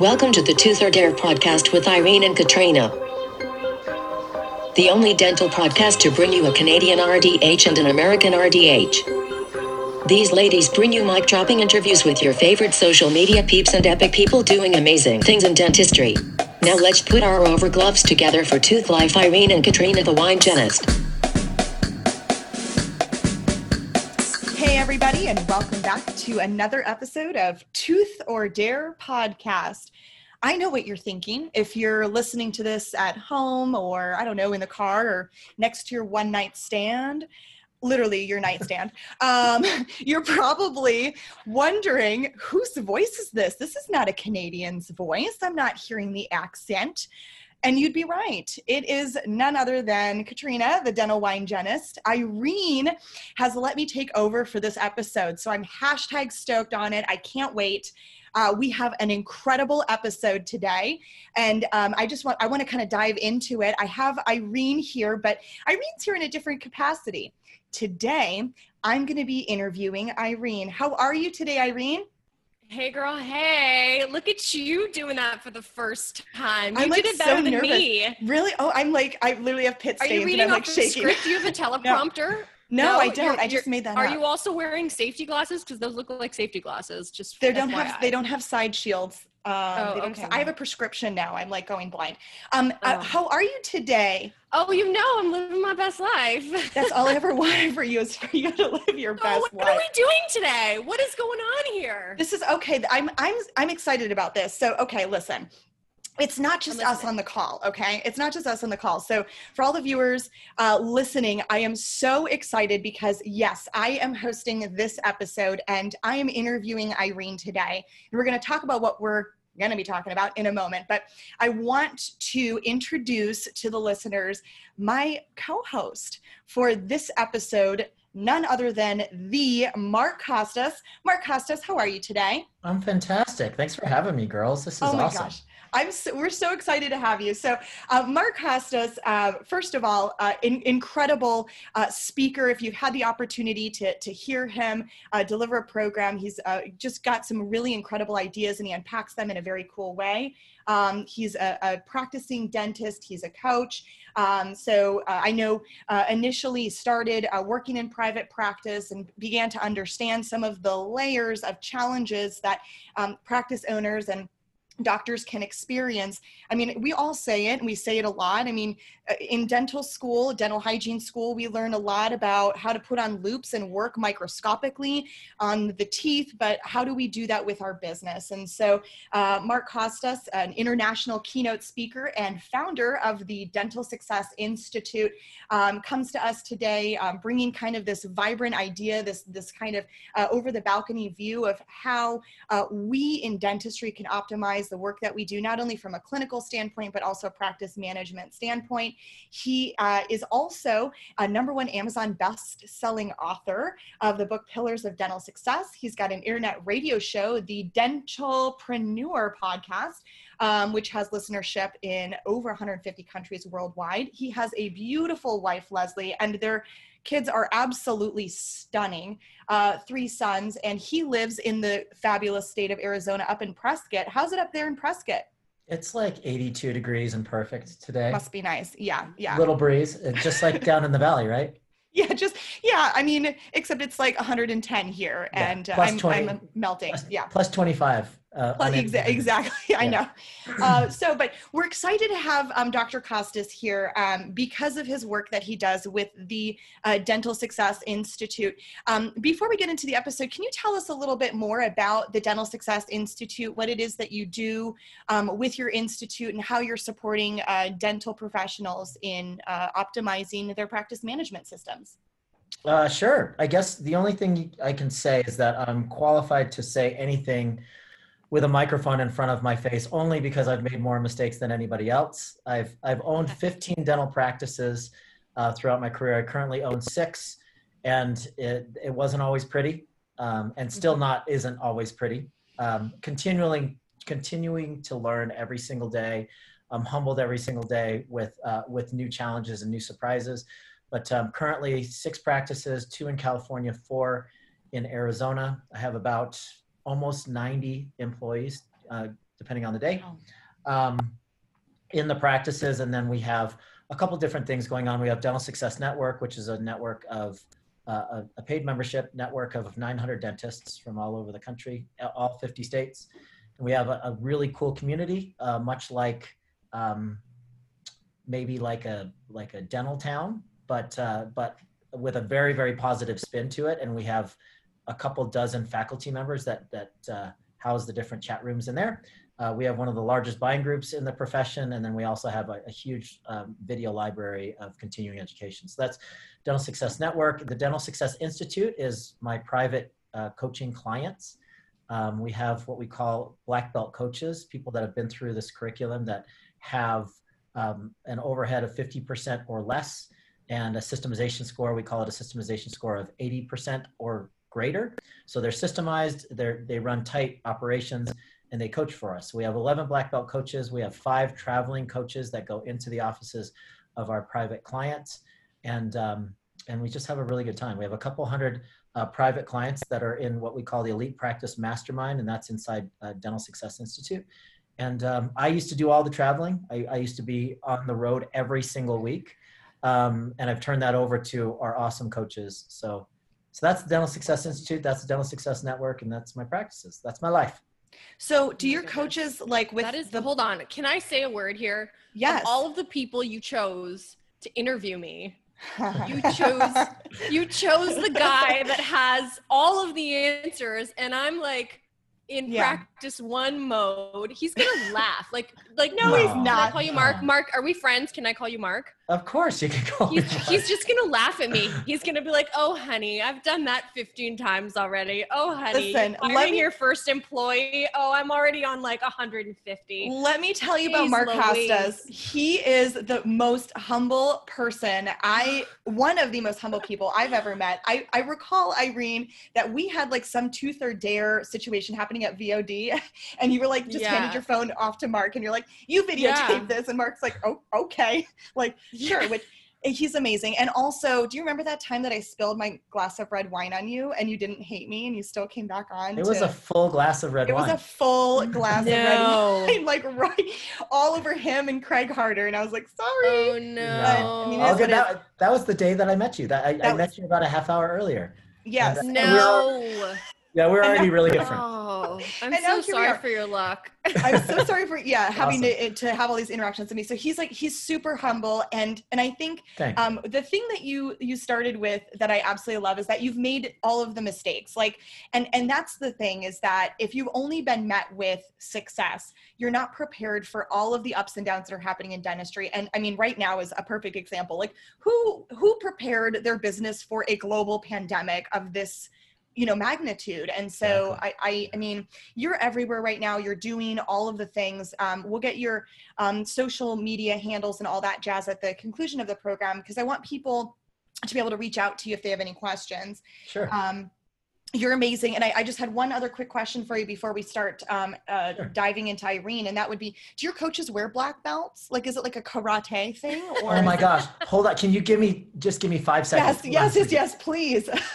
Welcome to the Tooth or Dare podcast with Irene and Katrina. The only dental podcast to bring you a Canadian RDH and an American RDH. These ladies bring you mic dropping interviews with your favorite social media peeps and epic people doing amazing things in dentistry. Now let's put our over gloves together for Tooth Life Irene and Katrina the Wine Genist. Hey, everybody, and welcome back to another episode of Tooth or Dare podcast. I know what you're thinking. If you're listening to this at home or, I don't know, in the car or next to your one night stand, literally your nightstand, um, you're probably wondering whose voice is this? This is not a Canadian's voice. I'm not hearing the accent. And you'd be right. It is none other than Katrina, the dental wine genist. Irene has let me take over for this episode. So I'm hashtag stoked on it. I can't wait. Uh, we have an incredible episode today, and um, I just want I want to kind of dive into it. I have Irene here, but Irene's here in a different capacity. Today, I'm going to be interviewing Irene. How are you today, Irene? Hey girl, hey! Look at you doing that for the first time. You I'm like did it better so than nervous. me. Really? Oh, I'm like I literally have pit stains. Are you and reading I'm off like the shaking. script? Do you have a teleprompter? No, I you're- don't. I just made that up. Are up. you also wearing safety glasses? Because those look like safety glasses. Just They don't have they don't have side shields. Um, Oh, okay, I have a prescription now. I'm like going blind. Um, uh, Oh. how are you today? Oh, you know, I'm living my best life. That's all I ever wanted for you is for you to live your Oh, best what life. are we doing today? What is going on here? This is okay. I'm I'm I'm excited about this. So okay, listen. It's not just us on the call, okay? It's not just us on the call. So, for all the viewers uh, listening, I am so excited because, yes, I am hosting this episode and I am interviewing Irene today. And we're going to talk about what we're going to be talking about in a moment. But I want to introduce to the listeners my co host for this episode, none other than the Mark Costes. Mark Costes, how are you today? I'm fantastic. Thanks for having me, girls. This is oh my awesome. gosh. I'm so, we're so excited to have you. So, uh, Mark Costes, uh, first of all, uh, in, incredible uh, speaker. If you've had the opportunity to, to hear him uh, deliver a program, he's uh, just got some really incredible ideas and he unpacks them in a very cool way. Um, he's a, a practicing dentist, he's a coach. Um, so, I know initially started working in private practice and began to understand some of the layers of challenges that um, practice owners and doctors can experience. I mean, we all say it and we say it a lot. I mean, uh, in dental school, dental hygiene school, we learn a lot about how to put on loupes and work microscopically on the teeth, but how do we do that with our business? And so, uh, Mark Costes, an international keynote speaker and founder of the Dental Success Institute, um, comes to us today, um, bringing kind of this vibrant idea, this this kind of uh, over the balcony view of how uh, we in dentistry can optimize the work that we do, not only from a clinical standpoint, but also a practice management standpoint. He uh, is also a number one Amazon best selling author of the book Pillars of Dental Success. He's got an internet radio show, the Dentalpreneur podcast. Um, which has listenership in over 150 countries worldwide. He has a beautiful wife, Leslie, and their kids are absolutely stunning uh, three sons, and he lives in the fabulous state of Arizona up in Prescott. How's it up there in Prescott? It's like 82 degrees and perfect today. Must be nice. Yeah, yeah. Little breeze, uh, just like down in the valley, right? yeah, just, yeah, I mean, except it's like 110 here, Yeah, and uh, I'm, 20 I'm melting. Plus, Yeah. plus 25. Uh, Well, exa- exactly. I know. Uh, so, but we're excited to have um, Dr. Costes here um, because of his work that he does with the uh, Dental Success Institute. Um, before we get into the episode, can you tell us a little bit more about the Dental Success Institute, what it is that you do um, with your institute, and how you're supporting uh, dental professionals in uh, optimizing their practice management systems? Uh, sure. I guess the only thing I can say is that I'm qualified to say anything with a microphone in front of my face only because I've made more mistakes than anybody else. I've I've owned 15 dental practices uh, throughout my career. I currently own six, and it it wasn't always pretty, um, and still not isn't always pretty. Um, continuing continuing to learn every single day. I'm humbled every single day with uh, with new challenges and new surprises. But um, currently, six practices, two in California, four in Arizona. I have about almost 90 employees, uh, depending on the day. Um, in the practices, and then we have a couple different things going on. We have Dental Success Network, which is a network of uh, a, a paid membership network of 900 dentists from all over the country, all 50 states. And we have a, a really cool community, uh, much like um, maybe like a like a dental town, but uh, but with a very very positive spin to it. And we have a couple dozen faculty members that that uh, house the different chat rooms in there. Uh, we have one of the largest buying groups in the profession, and then we also have a, a huge um, video library of continuing education. So that's Dental Success Network. The Dental Success Institute is my private uh, coaching clients. Um, we have what we call black belt coaches, people that have been through this curriculum that have um, an overhead of 50% or less and a systemization score. We call it a systemization score of 80% or greater. So they're systemized, they're, they run tight operations and they coach for us. We have 11 black belt coaches. We have five traveling coaches that go into the offices of our private clients. And, um, and we just have a really good time. We have a couple hundred uh, private clients that are in what we call the Elite Practice Mastermind, and that's inside uh, Dental Success Institute. And um, I used to do all the traveling. I, I, used to be on the road every single week. Um, and I've turned that over to our awesome coaches. So, so that's the Dental Success Institute. That's the Dental Success Network, and that's my practices. That's my life. So, do your coaches like with that is the hold on? Can I say a word here? yes Of all of the people you chose to interview me, you chose you chose the guy that has all of the answers, and I'm like in Yeah. practice one mode. He's gonna laugh. Like like No, he's not. Can I not. call you Mark? Mark, are we friends? Can I call you Mark? Of course, you can call me. He's, he's just gonna laugh at me. He's gonna be like, "Oh, honey, I've done that 15 times already. Oh, honey, Listen, you're let hiring me- your first employee. Oh, I'm already on like 150." Let me tell you about Mark Louise. Costes. He is the most humble person. I one of the most humble people I've ever met. I, I recall Irene that we had like some tooth or dare situation happening at VOD, and you were like just handed your phone off to Mark, and you're like, "You videotape Yeah. this," and Mark's like, "Oh, okay." Like, sure. Which eh, he's amazing. And also, do you remember that time that I spilled my glass of red wine on you, and you didn't hate me, and you still came back on? It was a full glass of red wine. it was a full glass of red wine, like right all over him and Craig Harder, and I was like, Oh sorry. no! I mean, I'll get that, that was the day that I met you. That I, I met was- you about a half hour earlier. Uh, yes. And, and no. Yeah, we're already now- really different. Oh, I'm And so sorry for your luck. I'm so sorry for yeah having Awesome. to, to have all these interactions with me. So he's like he's super humble, and and I think Thank um, the thing that you you started with that I absolutely love is that you've made all of the mistakes. Like and and that's the thing is that if you've only been met with success, you're not prepared for all of the ups and downs that are happening in dentistry. And I mean, right now is a perfect example. Like who who prepared their business for a global pandemic of this you know magnitude and so I, I i mean you're everywhere right now you're doing all of the things um, we'll get your um, social media handles and all that jazz at the conclusion of the program because i want people to be able to reach out to you if they have any questions Sure. um, you're amazing and I, I just had one other quick question for you before we start um, uh, Sure. diving into irene and that would be do your coaches wear black belts like is it like a karate thing or oh my gosh. Hold on. Can you give me just give me five seconds? yes yes yes please. yes please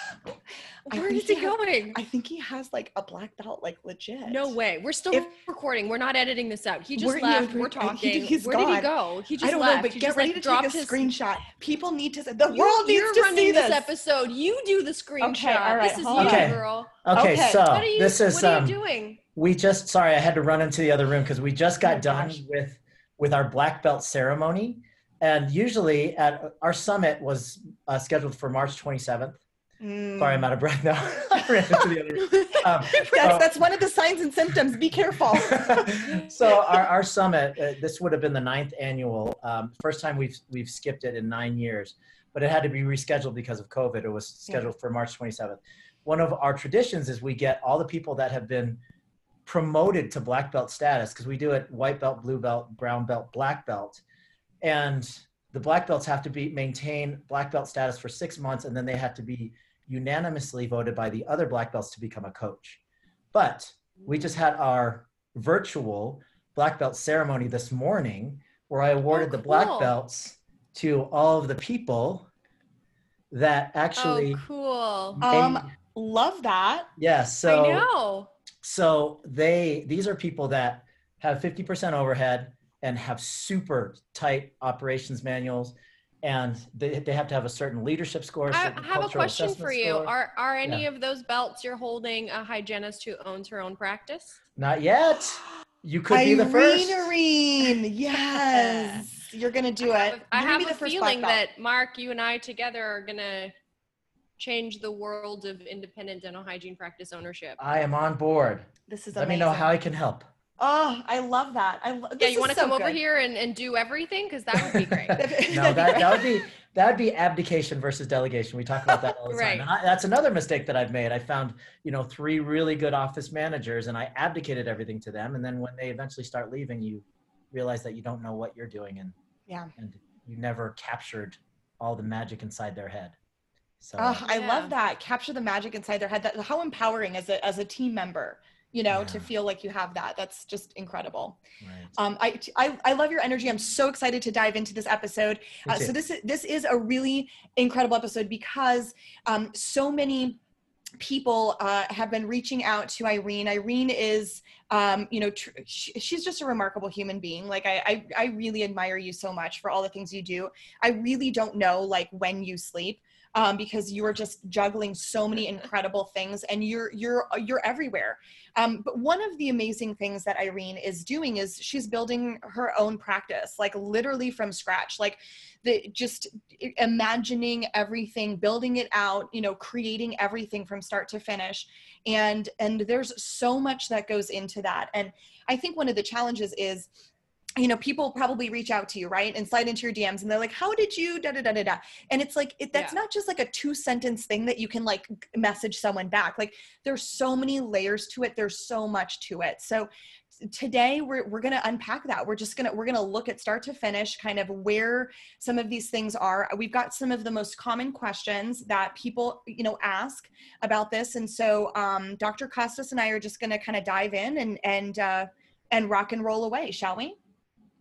Where think he he has- going? I think he has like a black belt, like legit. No way. We're still If- recording. We're not editing this out. He just We're- left. we're- We're talking. he- he's Where did he go? He just I don't left. know, but He get just, ready like, to take a his- screenshot. People need to. The You, world needs to see this. this. episode. You do the screenshot. Okay, all right, this is hold you, on. Okay. girl. Okay, Okay. so What are you? this is what are um you doing? we just sorry, I had to run into the other room because we just got Oh, done gosh. with with our black belt ceremony. And usually at our summit was uh, scheduled for March 27th. Mm. Sorry, I'm out of breath now. I ran into the other. Um, That's, that's one of the signs and symptoms. Be careful. so our, our summit, uh, this would have been the ninth annual. Um, first time we've we've skipped it in nine years, but it had to be rescheduled because of COVID. It was scheduled for March 27th. One of our traditions is we get all the people that have been promoted to black belt status because we do it white belt, blue belt, brown belt, black belt, and the black belts have to be maintain black belt status for six months, and then they have to be unanimously voted by the other black belts to become a coach. But we just had our virtual black belt ceremony this morning where I awarded the black belts to all of the people that actually oh, cool. Um, Love that. yeah I know. so they these are people that have 50% overhead and have super tight operations manuals and they, they have to have a certain leadership score. I, I have a question for you. score. Are are any Yeah. of those belts you're holding a hygienist who owns her own practice? Not yet. You could be the first. Irene, yes, you're gonna do I it. have, I You're gonna have a the feeling that Mark, you and I together are gonna change the world of independent dental hygiene practice ownership. I am on board. this is Let amazing. me know how I can help. Oh, I love that. I lo- yeah, you want to so come over here and, and do everything? Because that would be great. No, that, that would be that would be abdication versus delegation. We talk about that all the Right. time. And I, that's another mistake that I've made. I found, you know, three really good office managers and I abdicated everything to them. And then when they eventually start leaving, you realize that you don't know what you're doing and Yeah. and you never captured all the magic inside their head. So Oh, I Yeah. love that. Capture the magic inside their head. That how empowering as a as a team member, you know, to feel like you have that. That's just incredible. right. Um, I, I I love your energy. I'm so excited to dive into this episode. Uh, so this is this is a really incredible episode because um, so many people uh, have been reaching out to Irene. Irene is, um, you know, tr- sh- she's just a remarkable human being. Like I, I, I really admire you so much for all the things you do. I really don't know like when you sleep. Um, because you are just juggling so many incredible things and you're you're you're everywhere. Um, but one of the amazing things that irene is doing is she's building her own practice like literally from scratch like the just imagining everything building it out you know creating everything from start to finish. And and there's so much that goes into that. And i think one of the challenges is you know people probably reach out to you right and slide into your dms and they're like how did you da da da da da? And it's like it, that's Yeah. not just like a two sentence thing that you can like message someone back. Like there's so many layers to it. There's so much to it. So today we're, we're going to unpack that. We're just going to we're going to look at start to finish kind of where some of these things are. We've got some of the most common questions that people you know ask about this. And so um, dr costes and i are just going to kind of dive in and and uh, and rock and roll away shall we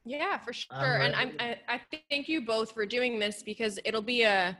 Yeah, for sure. I'm and I'm, I. I thank you both for doing this because it'll be a,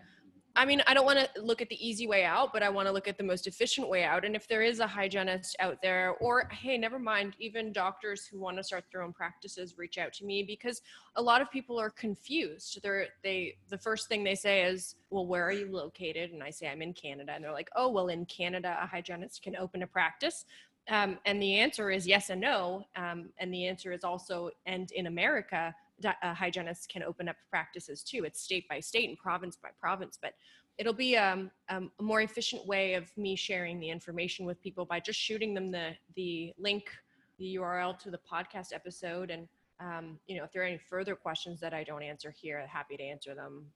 I mean, I don't want to look at the easy way out, but I want to look at the most efficient way out. And if there is a hygienist out there, or hey, never mind, even doctors who want to start their own practices, reach out to me because a lot of people are confused. They're, they, the first thing they say is, well, where are you located? And I say, I'm in Canada. And they're like, oh, well, in Canada, a hygienist can open a practice. Um, and the answer is yes and no. Um, and the answer is also, and in America, uh, hygienists can open up practices too. It's state by state and province by province, but it'll be um, um, a more efficient way of me sharing the information with people by just shooting them the the link, the URL to the podcast episode, and um, you know if there are any further questions that I don't answer here, I'm happy to answer them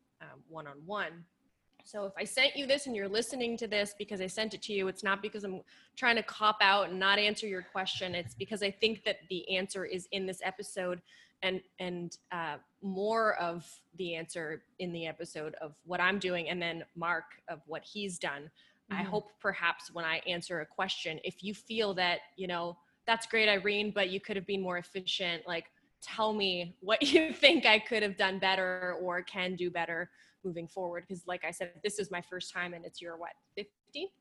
one on one. So if I sent you this and you're listening to this because I sent it to you, it's not because I'm trying to cop out and not answer your question. It's because I think that the answer is in this episode and and uh, more of the answer in the episode of what I'm doing and then Mark of what he's done. I Mhm. hope perhaps when I answer a question, if you feel that, you know, that's great, Irene, but you could have been more efficient, like tell me what you think I could have done better or can do better moving forward. Because like I said, this is my first time and it's your what, 15th,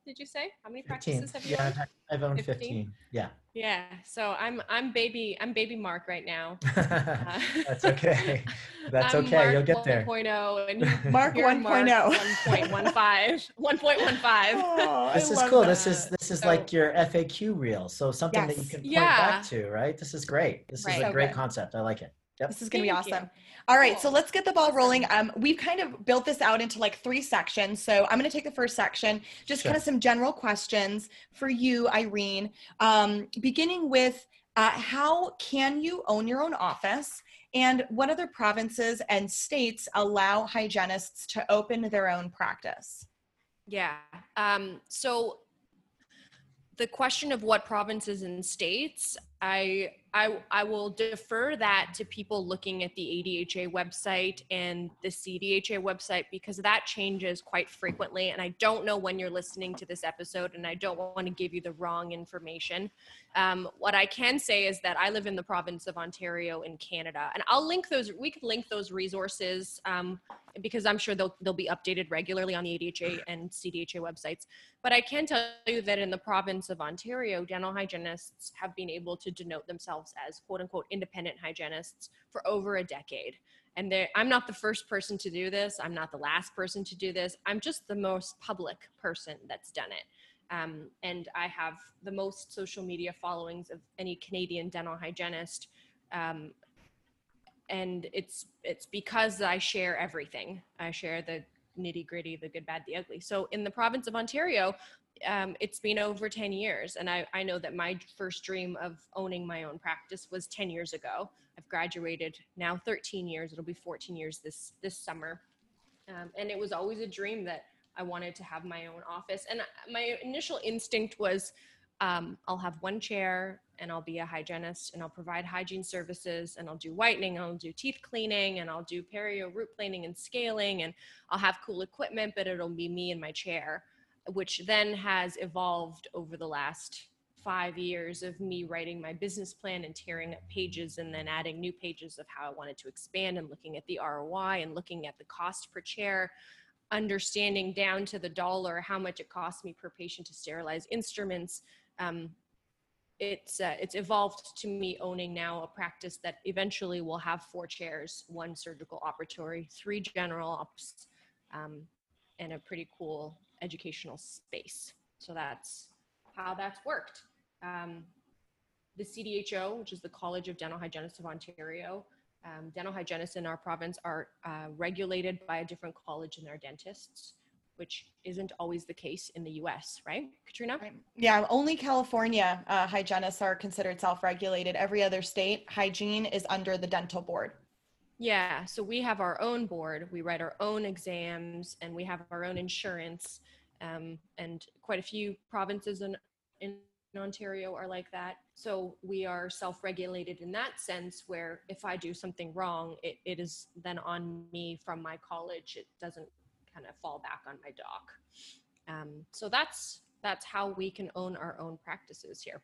did you say? How many 15. practices have you Yeah, owned? I've, had- I've owned 15? 15. Yeah. Yeah. So I'm I'm baby I'm baby Mark right now. Uh, That's okay. That's I'm okay. Mark You'll get there. 1.0 and Mark you're 1.0. 1.15. 1.15. Oh, I This is cool. that. This is this is So- like your FAQ reel. So something that you can point Yeah. back to, right? This is great. This Right. is a So great good. concept. I like it. Yep. This is going to be Thank you. awesome. All right, so let's get the ball rolling. Um, we've kind of built this out into like three sections. So I'm going to take the first section, just Sure. kind of some general questions for you, Irene. Um, beginning with uh, how can you own your own office, and what other provinces and states allow hygienists to open their own practice? Yeah. Um, so the question of what provinces and states, I, I, I will defer that to people looking at the ADHA website and the CDHA website because that changes quite frequently. And I don't know when you're listening to this episode, and I don't want to give you the wrong information. Um, what I can say is that I live in the province of Ontario in Canada, and I'll link those. We can link those resources um, because I'm sure they'll they'll be updated regularly on the ADHA and CDHA websites. But I can tell you that in the province of Ontario, dental hygienists have been able to denote themselves themselves as quote unquote independent hygienists for over a decade. And I'm not the first person to do this. I'm not the last person to do this. I'm just the most public person that's done it. Um, and I have the most social media followings of any Canadian dental hygienist. Um, and it's it's because I share everything. I share the nitty gritty, the good, bad, the ugly. So in the province of Ontario, um, it's been over 10 years. And I, I know that my first dream of owning my own practice was 10 years ago. I've graduated now 13 years. It'll be 14 years this, this summer. Um, and it was always a dream that I wanted to have my own office. And my initial instinct was um, I'll have one chair and I'll be a hygienist and I'll provide hygiene services and I'll do whitening and I'll do teeth cleaning and I'll do perio root planing and scaling and I'll have cool equipment, but it'll be me in my chair, which then has evolved over the last five years of me writing my business plan and tearing up pages and then adding new pages of how I wanted to expand and looking at the ROI and looking at the cost per chair understanding down to the dollar how much it costs me per patient to sterilize instruments. Um, it's uh, it's evolved to me owning now a practice that eventually will have four chairs, one surgical operatory, three general ops, um, and a pretty cool educational space. So that's how that's worked. Um, the CDHO, which is the College of Dental Hygienists of Ontario, um, dental hygienists in our province are uh, regulated by a different college than their dentists which isn't always the case in the US, right, Katrina? Right. Yeah, only California uh, hygienists are considered self regulated. Every other state, hygiene is under the dental board. Yeah, so we have our own board, we write our own exams, and we have our own insurance. Um, and quite a few provinces in, in Ontario are like that. So we are self regulated in that sense, where if I do something wrong, it, it is then on me from my college. It doesn't kind of fall back on my doc. Um, so that's that's how we can own our own practices here.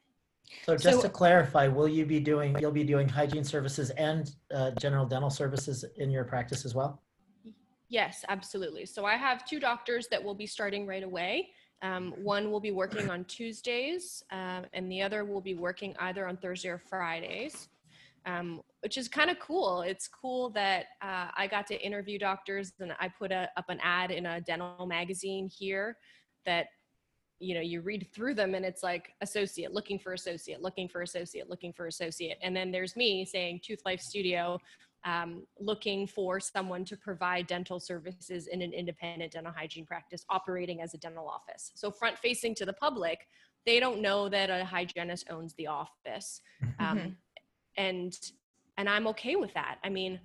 So just so, to clarify, will you be doing you'll be doing hygiene services and uh, general dental services in your practice as well? Yes, absolutely. So I have two doctors that will be starting right away. Um, one will be working on Tuesdays, uh, and the other will be working either on Thursday or Fridays um, which is kind of cool. It's cool that uh, I got to interview doctors and I put a, up an ad in a dental magazine here that you know you read through them and it's like associate looking for associate looking for associate looking for associate. And then there's me saying tooth life studio um, looking for someone to provide dental services in an independent dental hygiene practice operating as a dental office. So front facing to the public they don't know that a hygienist owns the office. Um, mm-hmm and and i'm okay with that. I mean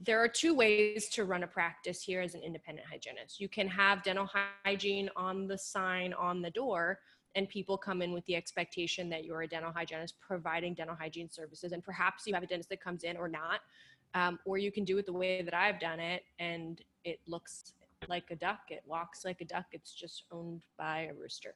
there are two ways to run a practice here as an independent hygienist. You can have dental hygiene on the sign on the door and people come in with the expectation that you're a dental hygienist providing dental hygiene services and perhaps you have a dentist that comes in or not um, or you can do it the way that i've done it and it looks like a duck. It walks like a duck. It's just owned by a rooster.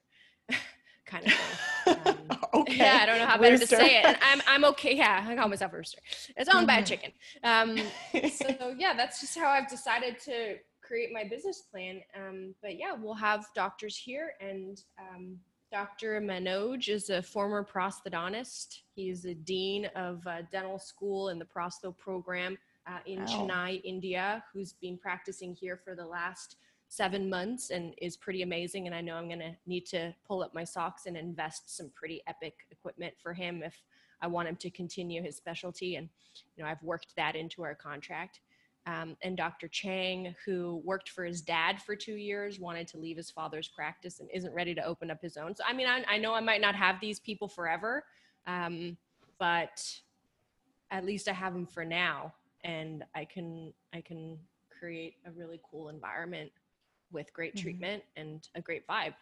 Kind of thing. Okay. Yeah, I don't know how better to say it. And I'm I'm okay. Yeah, I call myself a rooster. It's owned by a mm-hmm. chicken. Um, so yeah, that's just how I've decided to create my business plan. Um, but yeah, we'll have doctors here, and um, Dr. Manoj is a former prosthodontist. He's a dean of uh, dental school in the Prostho program uh, in. Chennai, India, who's been practicing here for the last seven months and is pretty amazing. And I know I'm going to need to pull up my socks and invest some pretty epic equipment for him if I want him to continue his specialty. And, you know, I've worked that into our contract. Um, and Dr. Chang, who worked for his dad for two years, wanted to leave his father's practice and isn't ready to open up his own. So, I mean, I, I know I might not have these people forever, um, but at least I have them for now, and I can I can create a really cool environment with great mm-hmm. treatment and a great vibe.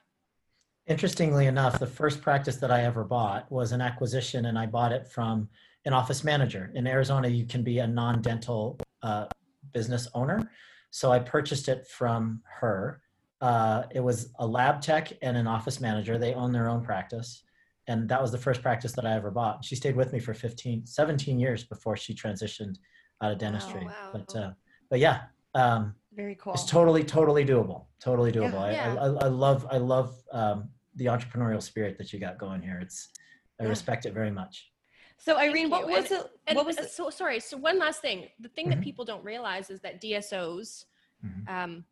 Interestingly enough, the first practice that I ever bought was an acquisition, and I bought it from an office manager. In Arizona, you can be a non dental uh, business owner. So I purchased it from her. Uh, it was a lab tech and an office manager. They own their own practice. And that was the first practice that I ever bought. She stayed with me for 15, 17 years before she transitioned out of dentistry. wow. But, uh, but yeah, um, very cool. It's totally, totally doable. Totally doable. Yeah, I, yeah. I, I, love, I love um, the entrepreneurial spirit that you got going here. It's, I yeah. respect it very much. So Irene, what you. was it? And What was uh, it? so sorry. So one last thing. The thing that Mhm. people don't realize is that DSOs Mhm. um,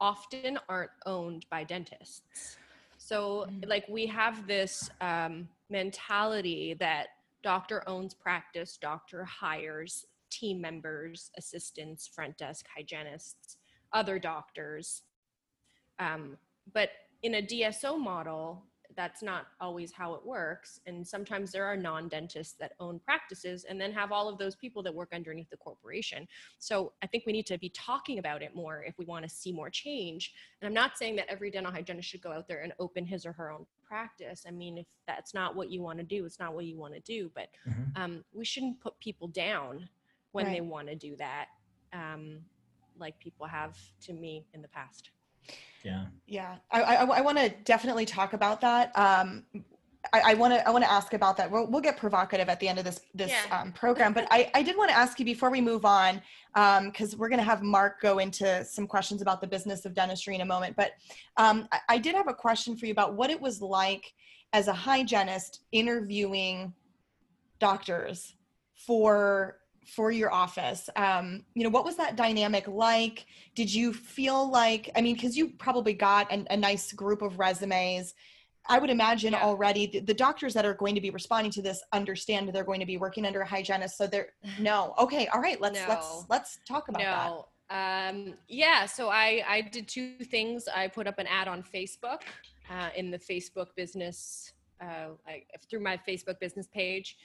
often aren't owned by dentists. So Mm. like we have this um, mentality that doctor owns practice, doctor hires team members, assistants, front desk hygienists, other doctors. Um, but in a DSO model, that's not always how it works. And sometimes there are non dentists that own practices and then have all of those people that work underneath the corporation. So I think we need to be talking about it more if we want to see more change. And I'm not saying that every dental hygienist should go out there and open his or her own practice. I mean, if that's not what you want to do, it's not what you want to do. But Mhm. um, we shouldn't put people down when they want to do that, um, like people have to me in the past. Yeah. Yeah, I, I, I want to definitely talk about that. Um, I want to I want to ask about that. We'll, we'll get provocative at the end of this this Yeah. um, program, but I, I did want to ask you before we move on because we're going to have Mark go into some questions about the business of dentistry in a moment. But um, I, I did have a question for you about what it was like as a hygienist interviewing doctors for for your office um you know what was that dynamic like did you feel like i mean because you probably got an, a nice group of resumes i would imagine Yeah. already the, the doctors that are going to be responding to this understand they're going to be working under a hygienist so they're no okay all right let's let's let's talk about that no. Um, yeah, so I, I did two things. I put up an ad on Facebook uh, in the Facebook business, uh, I, through my Facebook business page.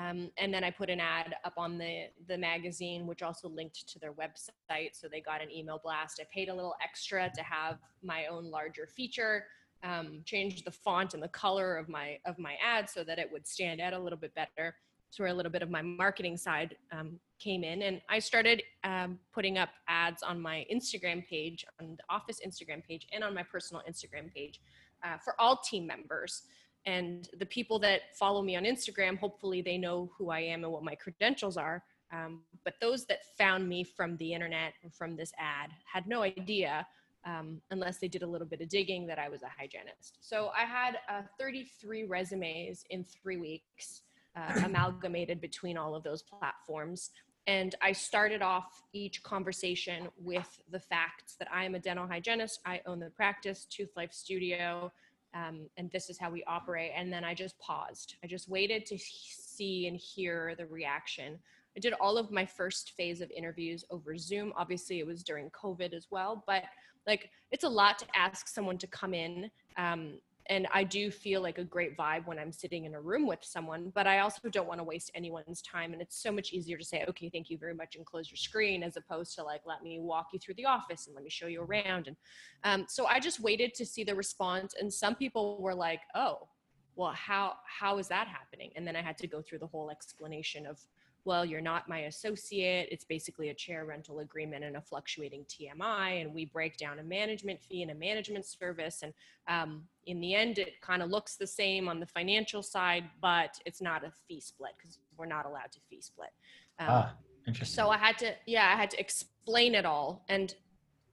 Um, and then I put an ad up on the, the magazine, which also linked to their website. So they got an email blast. I paid a little extra to have my own larger feature, um, changed the font and the color of my, of my ad so that it would stand out a little bit better. So where a little bit of my marketing side um, came in and I started um, putting up ads on my Instagram page, on the office Instagram page, and on my personal Instagram page uh, for all team members. And the people that follow me on Instagram, hopefully they know who I am and what my credentials are. Um, but those that found me from the internet or from this ad had no idea, um, unless they did a little bit of digging, that I was a hygienist. So I had uh, 33 resumes in three weeks. Uh, amalgamated between all of those platforms. And I started off each conversation with the facts that I am a dental hygienist, I own the practice, Tooth Life Studio, um, and this is how we operate. And then I just paused. I just waited to see and hear the reaction. I did all of my first phase of interviews over Zoom. Obviously, it was during COVID as well, but like it's a lot to ask someone to come in. Um, and I do feel like a great vibe when I'm sitting in a room with someone, but I also don't want to waste anyone's time. And it's so much easier to say, okay, thank you very much, and close your screen, as opposed to like, let me walk you through the office and let me show you around. And um, so I just waited to see the response. And some people were like, oh, well, how how is that happening? And then I had to go through the whole explanation of, well, you're not my associate. It's basically a chair rental agreement and a fluctuating TMI, and we break down a management fee and a management service. And um, in the end, it kind of looks the same on the financial side, but it's not a fee split because we're not allowed to fee split. Um, Ah, interesting. so I had to, yeah, I had to explain it all. And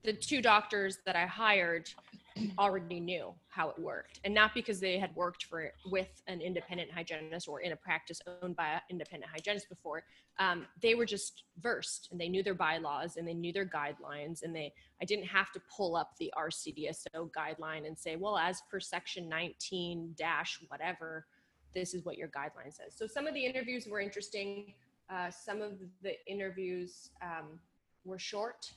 the two doctors that I hired already knew how it worked. And not because they had worked for with an independent hygienist or in a practice owned by an independent hygienist before. Um, they were just versed and they knew their bylaws and they knew their guidelines. And they I didn't have to pull up the RCDSO guideline and say, well, as per section 19 dash whatever, this is what your guideline says. So some of the interviews were interesting. Uh, some of the interviews um, were short.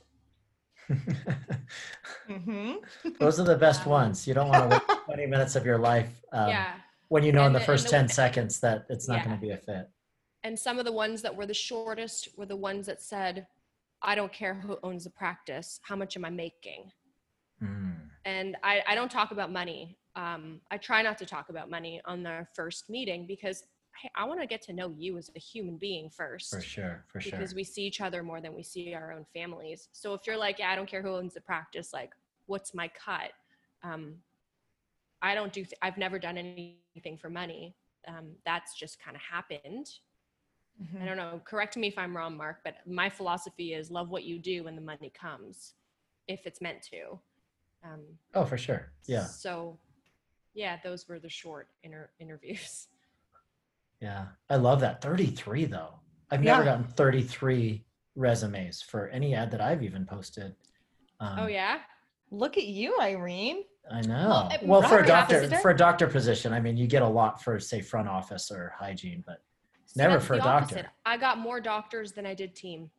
Hmm Those are the best Um, ones. You don't want to waste 20 minutes of your life um, yeah. when you know in the the- first the- 10 seconds that it's not Yeah. going to be a fit. And some of the ones that were the shortest were the ones that said, I don't care who owns the practice. How much am I making? Mm. And I, I don't talk about money. Um, I try not to talk about money on the first meeting because hey, I want to get to know you as a human being first. For sure. For sure. because we see each other more than we see our own families. So if you're like, yeah, I don't care who owns the practice, like, what's my cut? Um, I don't do. Th- I've never done anything for money. Um, that's just kind of happened. Mm-hmm. I don't know. Correct me if I'm wrong, Mark, but my philosophy is love what you do when the money comes, if it's meant to. Um, Oh, for sure. Yeah. So, yeah, those were the short inter- interviews. Yeah, I love that. 33 though. I've never Yeah. gotten 33 resumes for any ad that I've even posted. Um, Oh yeah. Look at you, Irene. I know. it- Well, for a doctor, opposite. for a doctor position, I mean, you get a lot for say front office or hygiene, but Never for a doctor. opposite. I got more doctors than I did team.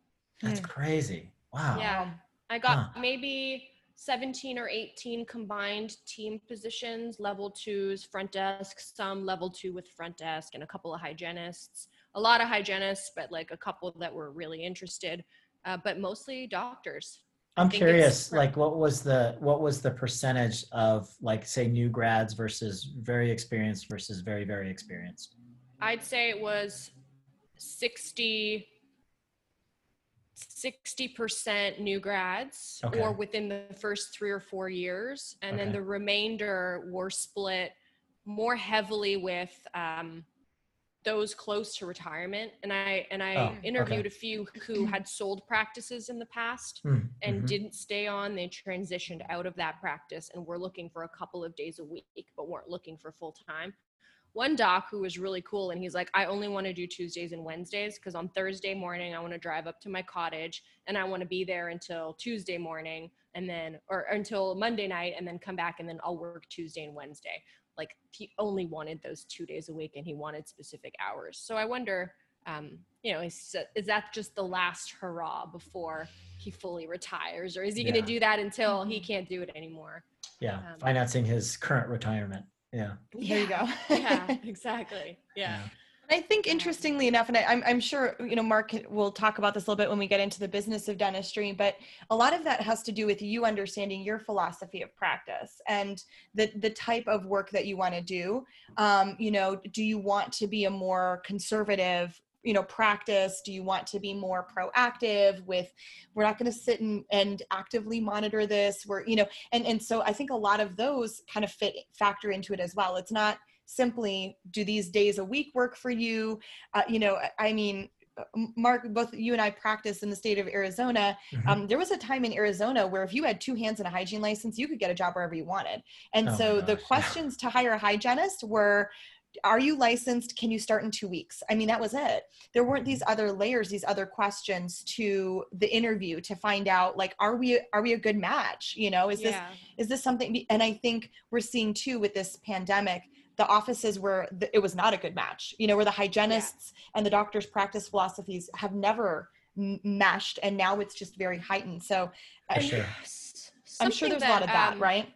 that's Hmm. crazy. Wow. Yeah. I got Huh. maybe 17 or 18 combined team positions, level twos, front desk, some level two with front desk, and a couple of hygienists. A lot of hygienists, but like a couple that were really interested, uh, but mostly doctors. I'm curious, like what was the what was the percentage of like say new grads versus very experienced versus very very experienced? I'd say it was 60 60% new grads Okay. or within the first 3 or 4 years and then the remainder were split more heavily with um, those close to retirement and I and I Oh, okay. interviewed a few who had sold practices in the past Hmm, and mhm. didn't stay on. They transitioned out of that practice and were looking for a couple of days a week, but weren't looking for full time. One doc who was really cool, and he's like, I only want to do Tuesdays and Wednesdays because on Thursday morning, I want to drive up to my cottage and I want to be there until Tuesday morning and then, or until Monday night, and then come back and then I'll work Tuesday and Wednesday. Like he only wanted those two days a week and he wanted specific hours. So I wonder, um, you know, is, is that just the last hurrah before he fully retires, or is he going to do that until he can't do it anymore? yeah, um, financing his current retirement. Yeah. There you go. yeah, exactly. Yeah. I think interestingly enough, and I, I'm, I'm sure, you know, Mark will talk about this a little bit when we get into the business of dentistry, but a lot of that has to do with you understanding your philosophy of practice and the, the type of work that you want to do. Um, you know, do you want to be a more conservative, you know, practice? Do you want to be more proactive with, we're not going to sit and, and actively monitor this. We're, you know, and, and so I think a lot of those kind of fit factor into it as well. It's not, simply do these days a week work for you uh, you know I- mean mark both you and i practice in the state of arizona Mhm. um, there was a time in arizona where if you had two hands and a hygiene license you could get a job wherever you wanted and Oh so the questions to hire a hygienist were are you licensed? Can you start in two weeks? I mean that was it. There weren't these other layers these other questions to the interview to find out like are we are we a good match? You know is this is this something and i think we're seeing too with this pandemic the offices where the, it was not a good match. You know where the hygienists and the doctors practice philosophies have never m- meshed and now it's just very heightened. So For I- sure. S- i'm sure something there's a lot of that um, right?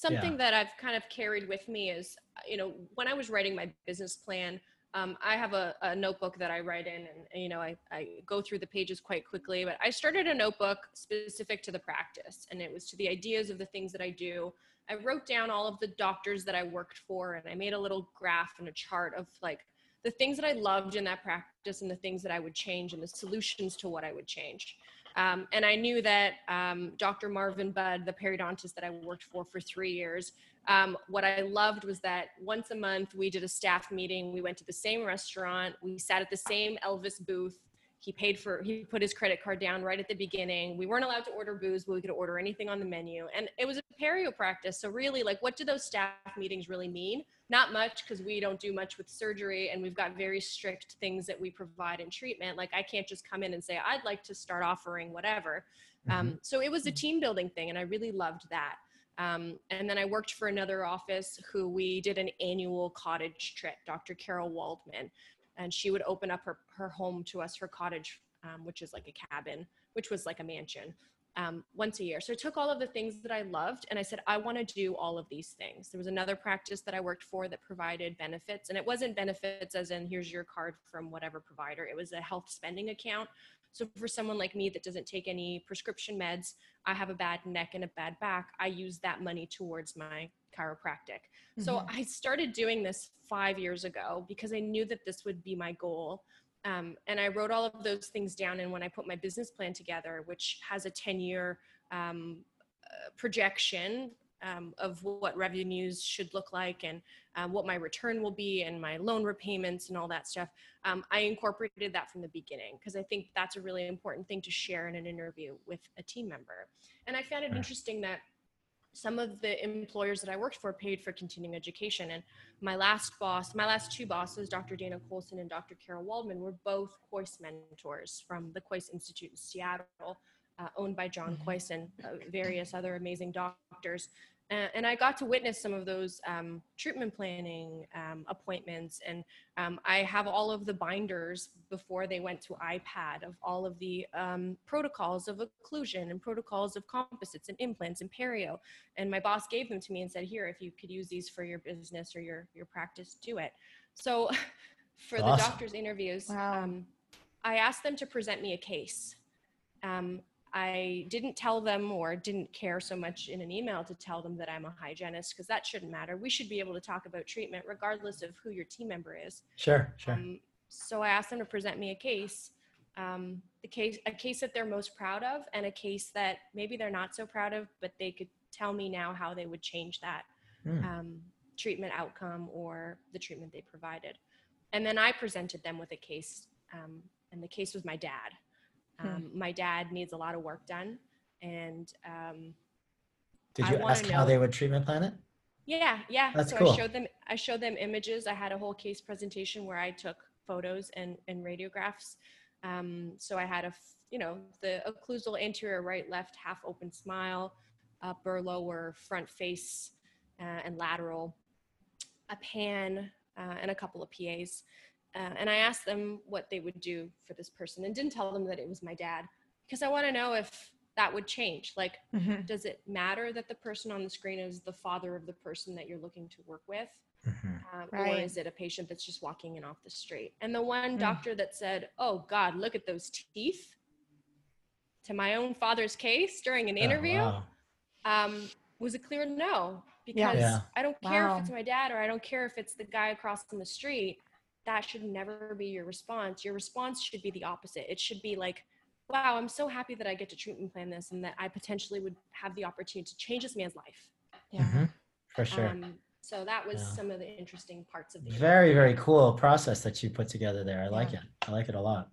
something that I've kind of carried with me is, you know, when I was writing my business plan, um, I have a, a notebook that I write in and, you know, I, I go through the pages quite quickly, but I started a notebook specific to the practice and it was to the ideas of the things that I do. I wrote down all of the doctors that I worked for and I made a little graph and a chart of like the things that I loved in that practice and the things that I would change and the solutions to what I would change. Um, and I knew that um, Dr. Marvin Budd, the periodontist that I worked for for three years, um, what I loved was that once a month we did a staff meeting. We went to the same restaurant. We sat at the same Elvis booth. He paid for, he put his credit card down right at the beginning. We weren't allowed to order booze, but we could order anything on the menu. And it was a perio practice. So, really, like, what do those staff meetings really mean? Not much because we don't do much with surgery and we've got very strict things that we provide in treatment. Like, I can't just come in and say, I'd like to start offering whatever. Um, so, it was a team building thing, and I really loved that. Um, and then I worked for another office who we did an annual cottage trip, Dr. Carol Waldman. And she would open up her, her home to us, her cottage, um, which is like a cabin, which was like a mansion, um, once a year. So I took all of the things that I loved and I said, I want to do all of these things. There was another practice that I worked for that provided benefits, and it wasn't benefits as in here's your card from whatever provider, it was a health spending account. So for someone like me that doesn't take any prescription meds, I have a bad neck and a bad back, I use that money towards my chiropractic. So Mhm. I started doing this five years ago because I knew that this would be my goal. Um, and I wrote all of those things down. And when I put my business plan together, which has a 10 year um, uh, projection um, of what revenues should look like and um, what my return will be and my loan repayments and all that stuff, um, I incorporated that from the beginning because I think that's a really important thing to share in an interview with a team member. And I found it interesting that some of the employers that I worked for paid for continuing education. And my last boss, my last two bosses, Dr. Dana Colson and Dr. Carol Waldman, were both Kois mentors from the Kois Institute in Seattle, uh, owned by John Mhm. Kois and uh, various other amazing doctors. Uh, and I got to witness some of those um, treatment planning um, appointments. And um, I have all of the binders before they went to iPad of all of the um, protocols of occlusion and protocols of composites and implants and perio. And my boss gave them to me and said, here, if you could use these for your business or your, your practice, do it. So for the doctor's interviews, Wow. um, I asked them to present me a case. Um, I didn't tell them or didn't care so much in an email to tell them that I'm a hygienist because that shouldn't matter. We should be able to talk about treatment regardless of who your team member is. Sure, sure. Um, so I asked them to present me a case, um, the case, a case that they're most proud of, and a case that maybe they're not so proud of, but they could tell me now how they would change that Hmm. um, treatment outcome or the treatment they provided. And then I presented them with a case, um, and the case was my dad. Hmm. Um, My dad needs a lot of work done, and um, Did you ask how they would treatment plan it? yeah, yeah. That's so cool. I showed them I showed them images. I had a whole case presentation where I took photos and, and radiographs. Um, so I had a you know the occlusal anterior right left half open smile, upper lower front face uh, and lateral, a pan uh, and a couple of PAs. Uh, and I asked them what they would do for this person and didn't tell them that it was my dad because I want to know if that would change. Like Mhm. does it matter that the person on the screen is the father of the person that you're looking to work with Mhm. um, Right. or is it a patient that's just walking in off the street and the one Mm. doctor that said oh god look at those teeth to my own father's case during an Oh, interview wow. um, was a clear no because Yeah. I don't care Wow. if it's my dad or I don't care if it's the guy across from the street. That should never be your response. Your response should be the opposite. It should be like, wow, I'm so happy that I get to treatment plan this and that I potentially would have the opportunity to change this man's life. Yeah. Mhm. For sure. Um, so that was Yeah. some of the interesting parts of the very, very cool process that you put together there. I like it. I like it a lot.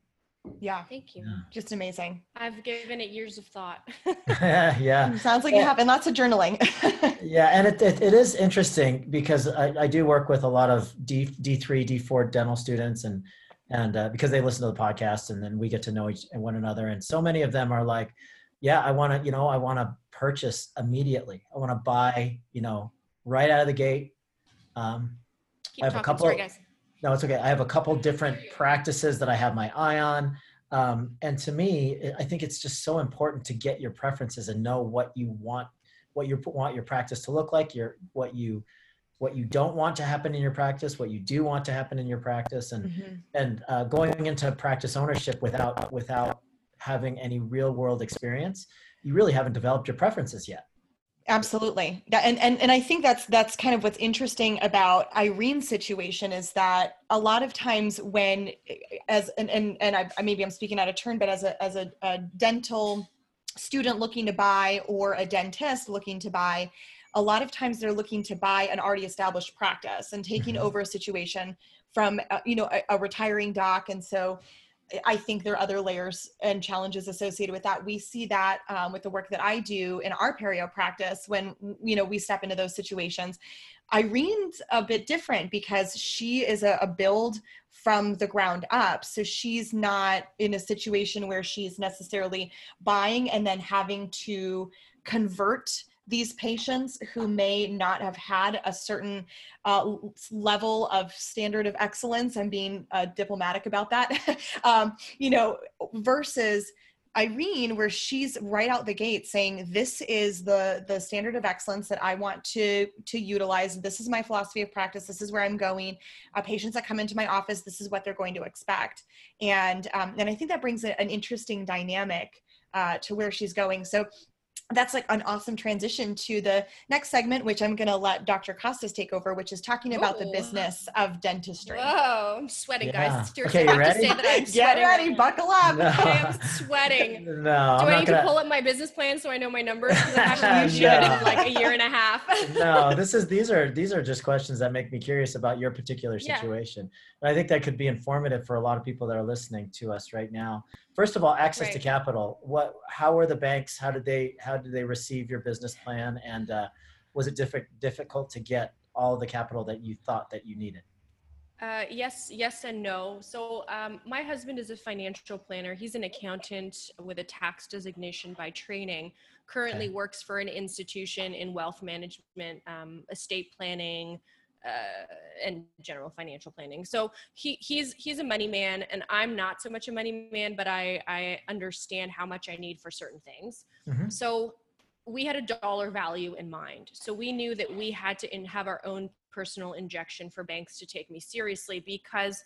Yeah. Thank you. Yeah. Just amazing. I've given it years of thought. yeah. Sounds like you Yeah. have, and lots of journaling. Yeah, and it, it, it is interesting because I, I do work with a lot of D D3, D4 dental students, and and uh, because they listen to the podcast, and then we get to know each one another, and so many of them are like, yeah, I want to, you know, I want to purchase immediately. I want to buy, you know, right out of the gate. Um, Keep I have a couple- Sorry, guys. No, it's okay. I have a couple different practices that I have my eye on. Um, and to me, I- think it's just so important to get your preferences and know what you want, what you want your practice to look like, your what you what you don't want to happen in your practice, what you do want to happen in your practice, and Mhm. and uh, going into practice ownership without without having any real world experience, you really haven't developed your preferences yet. Absolutely. And, and, and I think that's, that's kind of what's interesting about Irene's situation is that a lot of times when, as, and, and, and I, maybe I'm speaking out of turn, but as a, as a, a dental student looking to buy or a dentist looking to buy, a lot of times they're looking to buy an already established practice and taking Mhm. over a situation from, uh, you know, a, a retiring doc. And so I think there are other layers and challenges associated with that. We see that um, with the work that I do in our perio practice when you know we step into those situations. Irene's a bit different because she is a, a build from the ground up. So she's not in a situation where she's necessarily buying and then having to convert these patients who may not have had a certain uh, level of standard of excellence. I'm being uh, diplomatic about that. um, you know, versus Irene, where she's right out the gate saying, "This is the the standard of excellence that I want to to utilize. This is my philosophy of practice. This is where I'm going. Uh, patients that come into my office, this is what they're going to expect." And um, and I think that brings a, an interesting dynamic uh, to where she's going. So that's like an awesome transition to the next segment, which I'm going to let Dr. Costes take over, which is talking about the business of dentistry. Whoa, I'm sweating, Yeah. guys. It's Okay, you have to say that I'm Get sweating ready, buckle up. No. I am sweating. No, Do I'm I need gonna. to pull up my business plan so I know my numbers? 'Cause I haven't used it No. in like a year and a half. no, this is these are these are just questions that make me curious about your particular Yeah. situation. And I think that could be informative for a lot of people that are listening to us right now first of all, access to capital. What? How are the banks? How did they? How did they receive your business plan? And uh, was it diffi- difficult to get all the capital that you thought that you needed? Uh, yes, yes, and no. So, um, my husband is a financial planner. He's an accountant with a tax designation by training. Currently Okay. works for an institution in wealth management, um, estate planning, uh, and general financial planning. So he he's he's a money man, and I'm not so much a money man, but I I understand how much I need for certain things. Mhm. So we had a dollar value in mind. So we knew that we had to in, have our own personal injection for banks to take me seriously because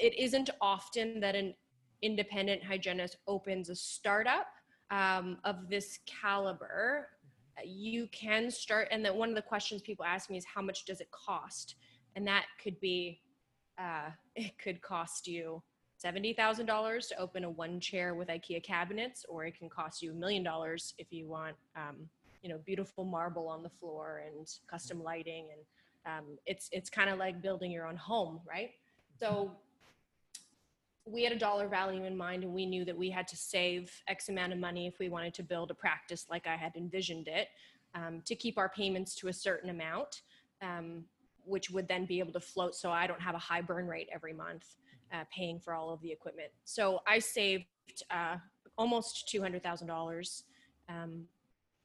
it isn't often that an independent hygienist opens a startup um, of this caliber. You can start, and then one of the questions people ask me is how much does it cost? And that could be, uh, it could cost you $70,000 to open a one chair with IKEA cabinets, or it can cost you a million dollars if you want, um, you know, beautiful marble on the floor and custom lighting. And um, it's, it's kind of like building your own home, right? So we had a dollar value in mind and we knew that we had to save X amount of money if we wanted to build a practice like I had envisioned it um, to keep our payments to a certain amount, um, which would then be able to float so I don't have a high burn rate every month uh, paying for all of the equipment. So I saved uh, almost $200,000. Um,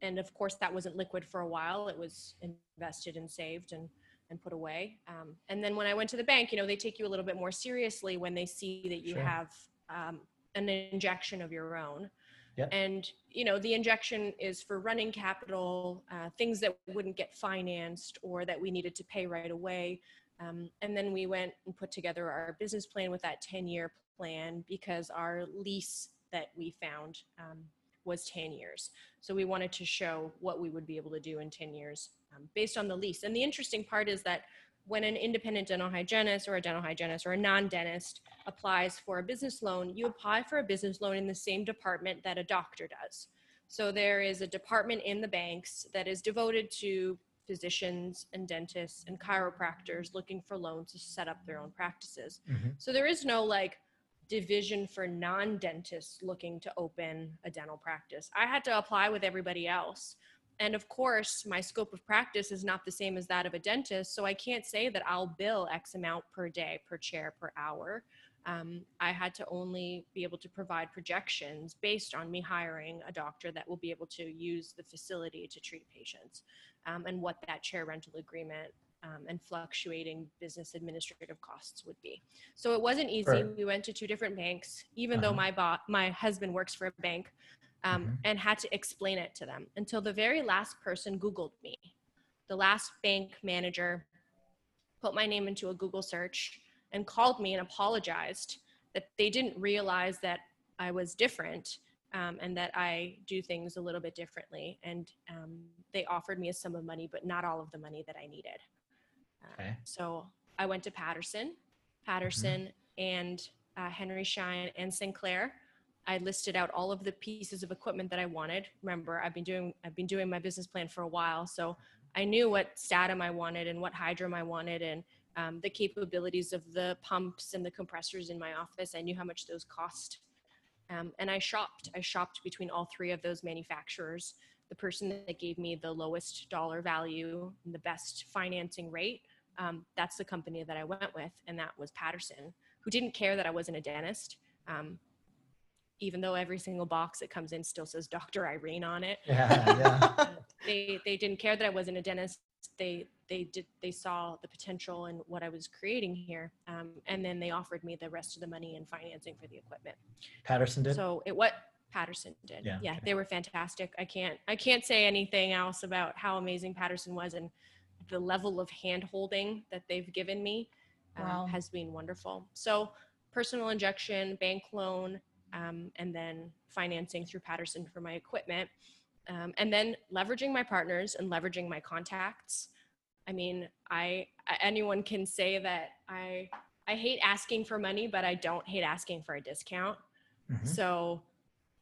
and of course, that wasn't liquid for a while. It was invested and saved and, and put away. Um, and then when I went to the bank, you know, they take you a little bit more seriously when they see that you Sure. have um, an injection of your own. Yep. And, you know, the injection is for running capital, uh, things that wouldn't get financed or that we needed to pay right away. Um, and then we went and put together our business plan with that 10 year plan because our lease that we found um, was 10 years. So we wanted to show what we would be able to do in 10 years um, based on the lease. And the interesting part is that when an independent dental hygienist or a dental hygienist or a non dentist applies for a business loan, you apply for a business loan in the same department that a doctor does. So there is a department in the banks that is devoted to physicians and dentists and chiropractors looking for loans to set up their own practices. Mhm. So there is no like division for non-dentists looking to open a dental practice. I had to apply with everybody else. And of course, my scope of practice is not the same as that of a dentist, so I can't say that I'll bill X amount per day, per chair, per hour. Um, I had to only be able to provide projections based on me hiring a doctor that will be able to use the facility to treat patients um, and what that chair rental agreement um, and fluctuating business administrative costs would be. So it wasn't easy. Right. We went to two different banks, even though Uh-huh. my bo- my husband works for a bank, um, Mhm. and had to explain it to them until the very last person Googled me. The last bank manager put my name into a Google search and called me and apologized that they didn't realize that I was different um, and that I do things a little bit differently. And um, they offered me a sum of money, but not all of the money that I needed. Uh, Okay. So I went to Patterson, Patterson, and uh, Henry Schein and Sinclair. I listed out all of the pieces of equipment that I wanted. Remember, I've been doing I've been doing my business plan for a while, so I knew what Statim I wanted and what Hydrim I wanted, and um, the capabilities of the pumps and the compressors in my office. I knew how much those cost, um, and I shopped. I shopped between all three of those manufacturers. The person that gave me the lowest dollar value and the best financing rate, um, that's the company that I went with, and that was Patterson, who didn't care that I wasn't a dentist. Um, even though every single box that comes in still says Dr. Irene on it, Yeah, yeah. they they didn't care that I wasn't a dentist. They they did they saw the potential in what I was creating here, um, and then they offered me the rest of the money and financing for the equipment. Patterson did. So it what Patterson did. Yeah, Yeah, okay. they were fantastic. I can't I can't say anything else about how amazing Patterson was and the level of hand holding that they've given me um, has been wonderful. So personal injection, bank loan, um, and then financing through Patterson for my equipment. Um, and then leveraging my partners and leveraging my contacts. I mean, I anyone can say that I I hate asking for money, but I don't hate asking for a discount. Mhm. So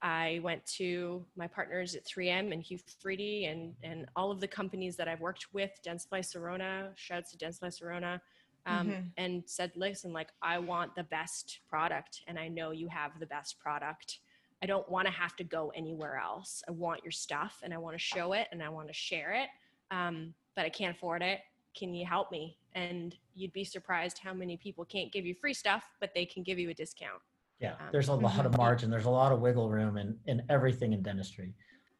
I went to my partners at 3M and Hugh Freedy and, and all of the companies that I've worked with, Dentsply Sirona, shouts to Dentsply Sirona, um, Mhm. and said, listen, like, I want the best product, and I know you have the best product. I don't want to have to go anywhere else. I want your stuff and I want to show it and I want to share it, um, but I can't afford it. Can you help me? And you'd be surprised how many people can't give you free stuff, but they can give you a discount. Yeah, Um, there's a lot of mhm. margin. There's a lot of wiggle room in, in everything in dentistry.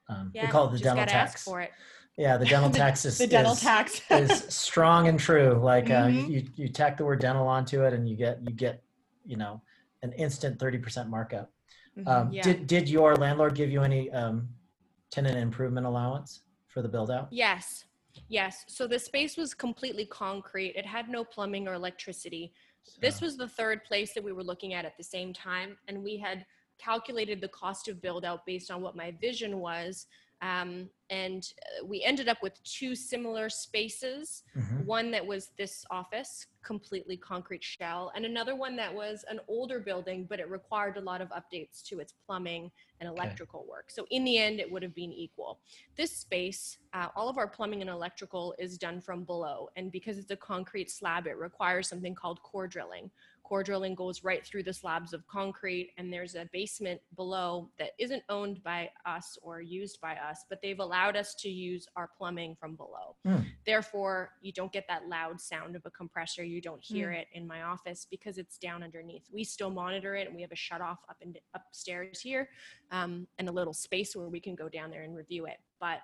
Um, Yeah, we call it the just dental gotta tax. ask for it. Yeah, the dental tax is the dental is, tax. is strong and true. Like uh, Mhm. you, you tack the word dental onto it, and you get you get you know an instant thirty percent markup. Mhm. Um, Yeah. Did did your landlord give you any um, tenant improvement allowance for the build out? Yes, yes. So the space was completely concrete. It had no plumbing or electricity. This was the third place that we were looking at at the same time, and we had calculated the cost of build out based on what my vision was. Um, and uh, we ended up with two similar spaces Mhm. one that was this office, completely concrete shell, and another one that was an older building, but it required a lot of updates to its plumbing and electrical work. So in the end, it would have been equal. This space, uh, all of our plumbing and electrical is done from below, and because it's a concrete slab, it requires something called core drilling. Core drilling goes right through the slabs of concrete, and there's a basement below that isn't owned by us or used by us, but they've allowed us to use our plumbing from below. Therefore, you don't get that loud sound of a compressor. You don't hear it in my office because it's down underneath. We still monitor it, and we have a shut off up and upstairs here, um, and a little space where we can go down there and review it. But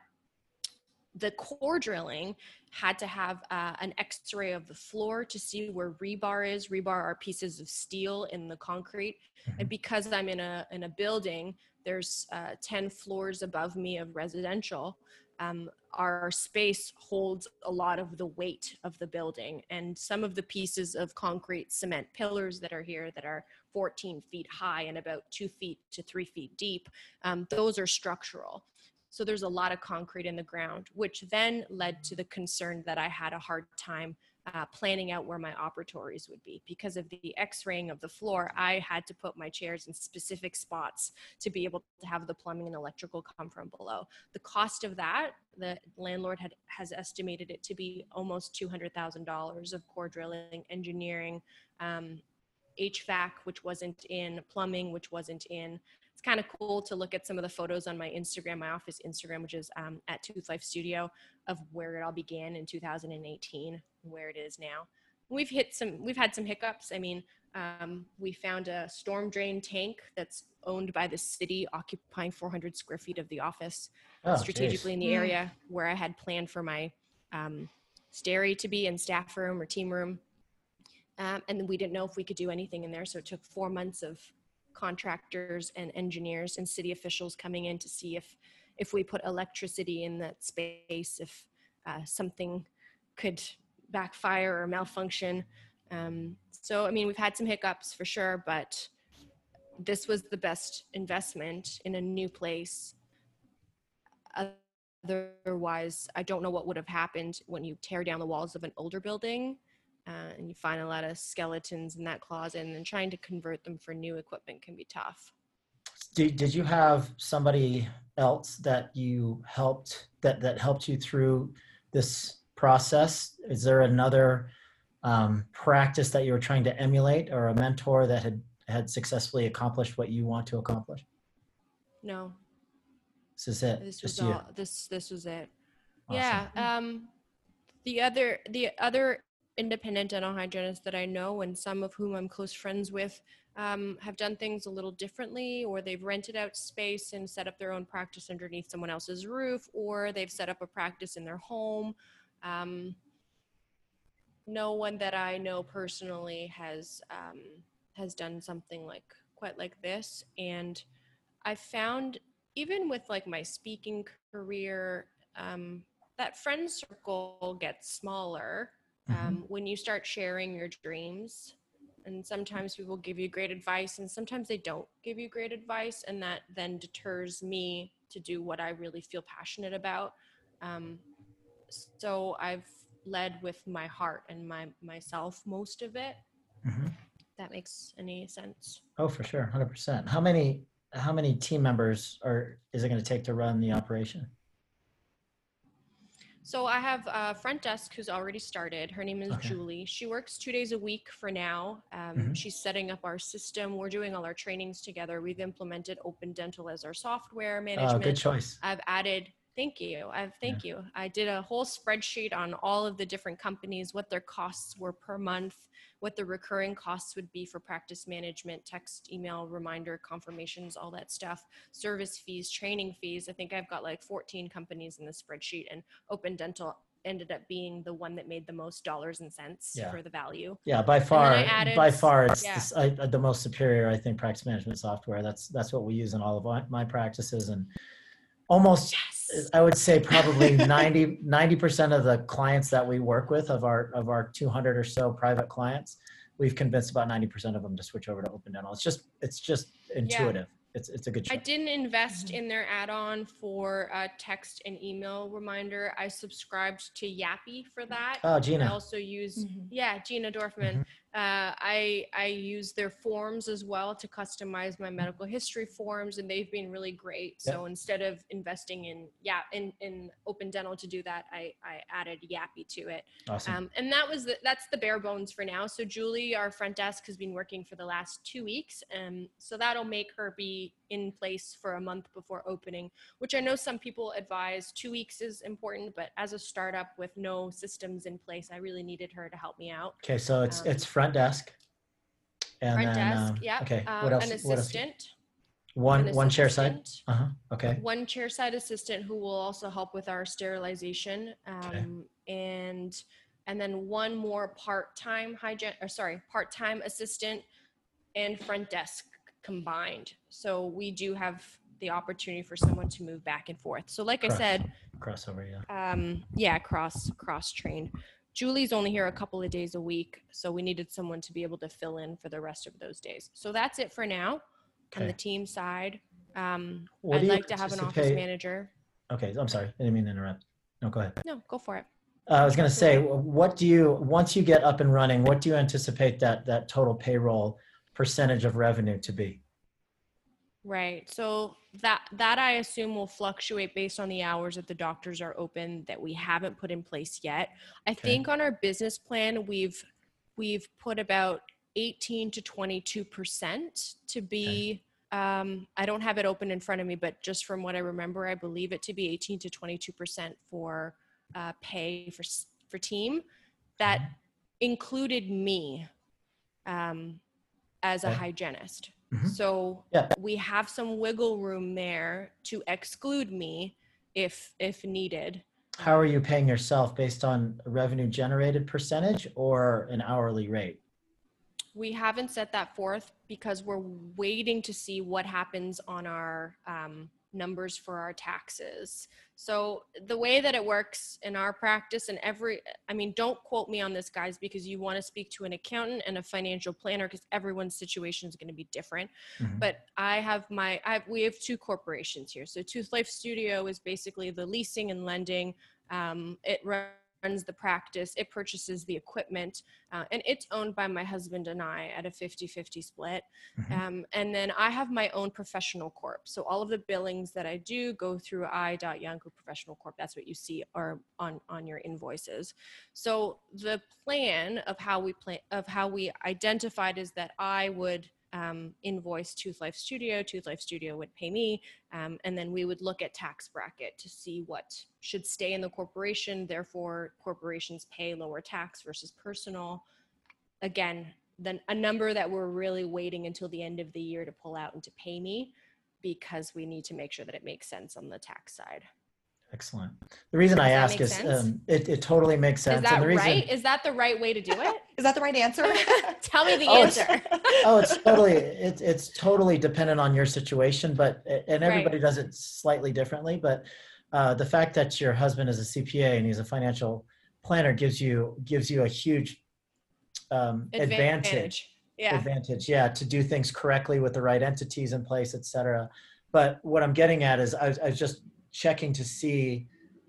the core drilling had to have uh, an x-ray of the floor to see where rebar is. Rebar are pieces of steel in the concrete. And because i'm in a in a building there's uh, 10 floors above me of residential um, our space holds a lot of the weight of the building. And some of the pieces of concrete cement pillars that are here that are 14 feet high and about two feet to three feet deep um, those are structural so there's a lot of concrete in the ground, which then led to the concern that I had a hard time uh, planning out where my operatories would be because of the x-raying of the floor. I had to put my chairs in specific spots to be able to have the plumbing and electrical come from below. The cost of that, the landlord had has estimated it to be almost two hundred thousand dollars of core drilling, engineering, um, HVAC, which wasn't in, plumbing, which wasn't in it's kind of cool to look at some of the photos on my Instagram, my office Instagram, which is um, at Tooth Life Studio, of where it all began in 2018 and where it is now. We've hit some, we've had some hiccups. I mean, um, we found a storm drain tank that's owned by the city, occupying 400 square feet of the office, Oh, strategically geez. in the area where I had planned for my um, stairy to be in staff room or team room. Um, and then we didn't know if we could do anything in there. So it took four months of contractors and engineers and city officials coming in to see if if we put electricity in that space if uh, something could backfire or malfunction. Um, so i mean we've had some hiccups for sure but this was the best investment in a new place. Otherwise i don't know what would have happened when you tear down the walls of an older building uh, and you find a lot of skeletons in that closet and then trying to convert them for new equipment can be tough Did, did you have somebody else that you helped that that helped you through this process? Is there another um, practice that you were trying to emulate, or a mentor that had had successfully accomplished what you want to accomplish? no This is it. this just was you. all this this was it Awesome. yeah um the other the other independent dental hygienists that i know and some of whom i'm close friends with um, have done things a little differently or they've rented out space and set up their own practice underneath someone else's roof or they've set up a practice in their home. Um, no one that i know personally has um, has done something like quite like this. And i found even with like my speaking career um, that friend circle gets smaller Mm-hmm. um, when you start sharing your dreams and sometimes people give you great advice and sometimes they don't give you great advice and that then deters me to do what i really feel passionate about um, so i've led with my heart and my myself most of it Mhm. that makes any sense Oh, for sure, hundred percent. How many how many team members are is it going to take to run the operation? So I have a front desk who's already started. Her name is Okay. Julie. She works two days a week for now. Um, Mhm. She's setting up our system. We're doing all our trainings together. We've implemented Open Dental as our software Oh, management. good choice. I've added. Thank you. I've thank you. I did a whole spreadsheet on all of the different companies, what their costs were per month, what the recurring costs would be for practice management, text, email, reminder, confirmations, all that stuff, service fees, training fees. I think I've got like 14 companies in the spreadsheet, and Open Dental ended up being the one that made the most dollars and cents Yeah. for the value. Yeah, by far, added- by far, it's yeah. this, I, the most superior. I think practice management software. That's that's what we use in all of my practices, and almost Yes. I would say probably 90 percent of the clients that we work with of our of our 200 or so private clients, we've convinced about 90 percent of them to switch over to Open Dental. It's just it's just intuitive. It's it's a good choice. I didn't invest Mhm. in their add-on for a text and email reminder. I subscribed to Yapi for that. Oh, Gina. I also use Mhm. yeah Gina Dorfman. Uh, I I use their forms as well to customize my medical history forms, and they've been really great. So instead of investing in yeah in in Open Dental to do that, I I added Yapi to it. Awesome. Um, and that was the, that's the bare bones for now. So Julie, our front desk, has been working for the last two weeks, and so that'll make her be in place for a month before opening. Which I know some people advise two weeks is important, but as a startup with no systems in place, I really needed her to help me out. okay, so it's um, it's front desk. And front then, desk, um, yeah. Okay. Um, what else? An what else? assistant. One an one chair side. Uh huh. Okay. One chair side assistant who will also help with our sterilization. Um, and and then one more part-time hygiene or sorry, part-time assistant and front desk combined. So we do have the opportunity for someone to move back and forth. So like I said, Crossover. Yeah. um, yeah, cross cross trained. Julie's only here a couple of days a week, so we needed someone to be able to fill in for the rest of those days. So that's it for now on the team side. Um, I'd like to have an office manager. Okay. I'm sorry. I didn't mean to interrupt. No, go ahead. No, go for it. Uh, I was going to say, what do you once you get up and running? What do you anticipate that that total payroll percentage of revenue to be? Right. So that that I assume will fluctuate based on the hours that the doctors are open that we haven't put in place yet. I Okay. think on our business plan we've we've put about 18 to 22 percent to be um, I don't have it open in front of me, but just from what I remember, I believe it to be 18 to 22 percent for uh, pay for for team. That Okay. included me um, as a Okay. hygienist. Mhm. So Yeah. we have some wiggle room there to exclude me if if needed. How are you paying yourself based on a revenue generated percentage or an hourly rate? We haven't set that forth because we're waiting to see what happens on our um, numbers for our taxes. So the way that it works in our practice and every, I mean, don't quote me on this, guys, because you want to speak to an accountant and a financial planner because everyone's situation is going to be different. Mhm. But I have my, I have, we have two corporations here. So Tooth Life Studio is basically the leasing and lending. Um, it runs the practice. It purchases the equipment, uh, and it's owned by my husband and I at a 50-50 split. Mhm. Um, and then I have my own professional corp. So all of the billings that I do go through I.Young Professional Corp. That's what you see are on on your invoices. So the plan of how we plan of how we identified is that I would um, invoice Tooth Life Studio. Tooth Life Studio would pay me, um, and then we would look at tax bracket to see what should stay in the corporation. Therefore, corporations pay lower tax versus personal. Again, then a number that we're really waiting until the end of the year to pull out and to pay me because we need to make sure that it makes sense on the tax side. Excellent. The reason I Does that ask is um, it, it totally makes sense. Is that and the reason, right? Is that the right way to do it? Is that the right answer? Tell me the Oh, it's- answer. oh, it's totally it's it's totally dependent on your situation, but and Right. everybody does it slightly differently. But uh, the fact that your husband is a CPA and he's a financial planner gives you gives you a huge um, advantage. Yeah. advantage yeah to do things correctly with the right entities in place et cetera but what i'm getting at is I was, I was just checking to see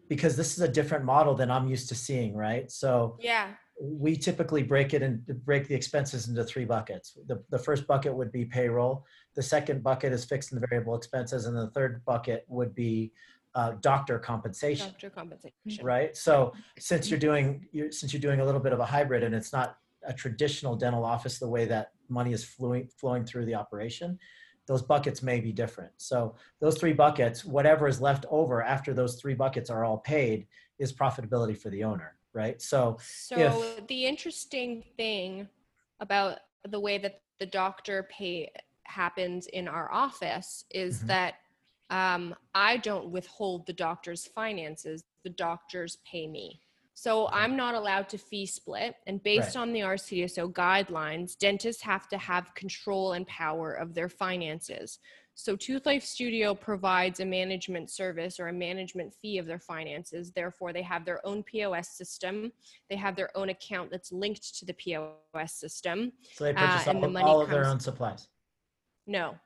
because this is a different model than i'm used to seeing right so Yeah. we typically break it and break the expenses into three buckets the, the first bucket would be payroll the second bucket is fixed and variable expenses and the third bucket would be uh, doctor compensation Doctor compensation. right so since you're doing you're, since you're doing a little bit of a hybrid and it's not a traditional dental office the way that money is flowing flowing through the operation those buckets may be different so those three buckets whatever is left over after those three buckets are all paid is profitability for the owner right so So if- the interesting thing about the way that the doctor pay happens in our office is Mhm. that um, I don't withhold the doctor's finances. The doctors pay me. So I'm not allowed to fee split. And based Right. on the RCDSO guidelines, dentists have to have control and power of their finances. So Tooth Life Studio provides a management service or a management fee of their finances. Therefore, they have their own POS system. They have their own account that's linked to the POS system. so they Uh, purchase the all, money all of their own supplies No,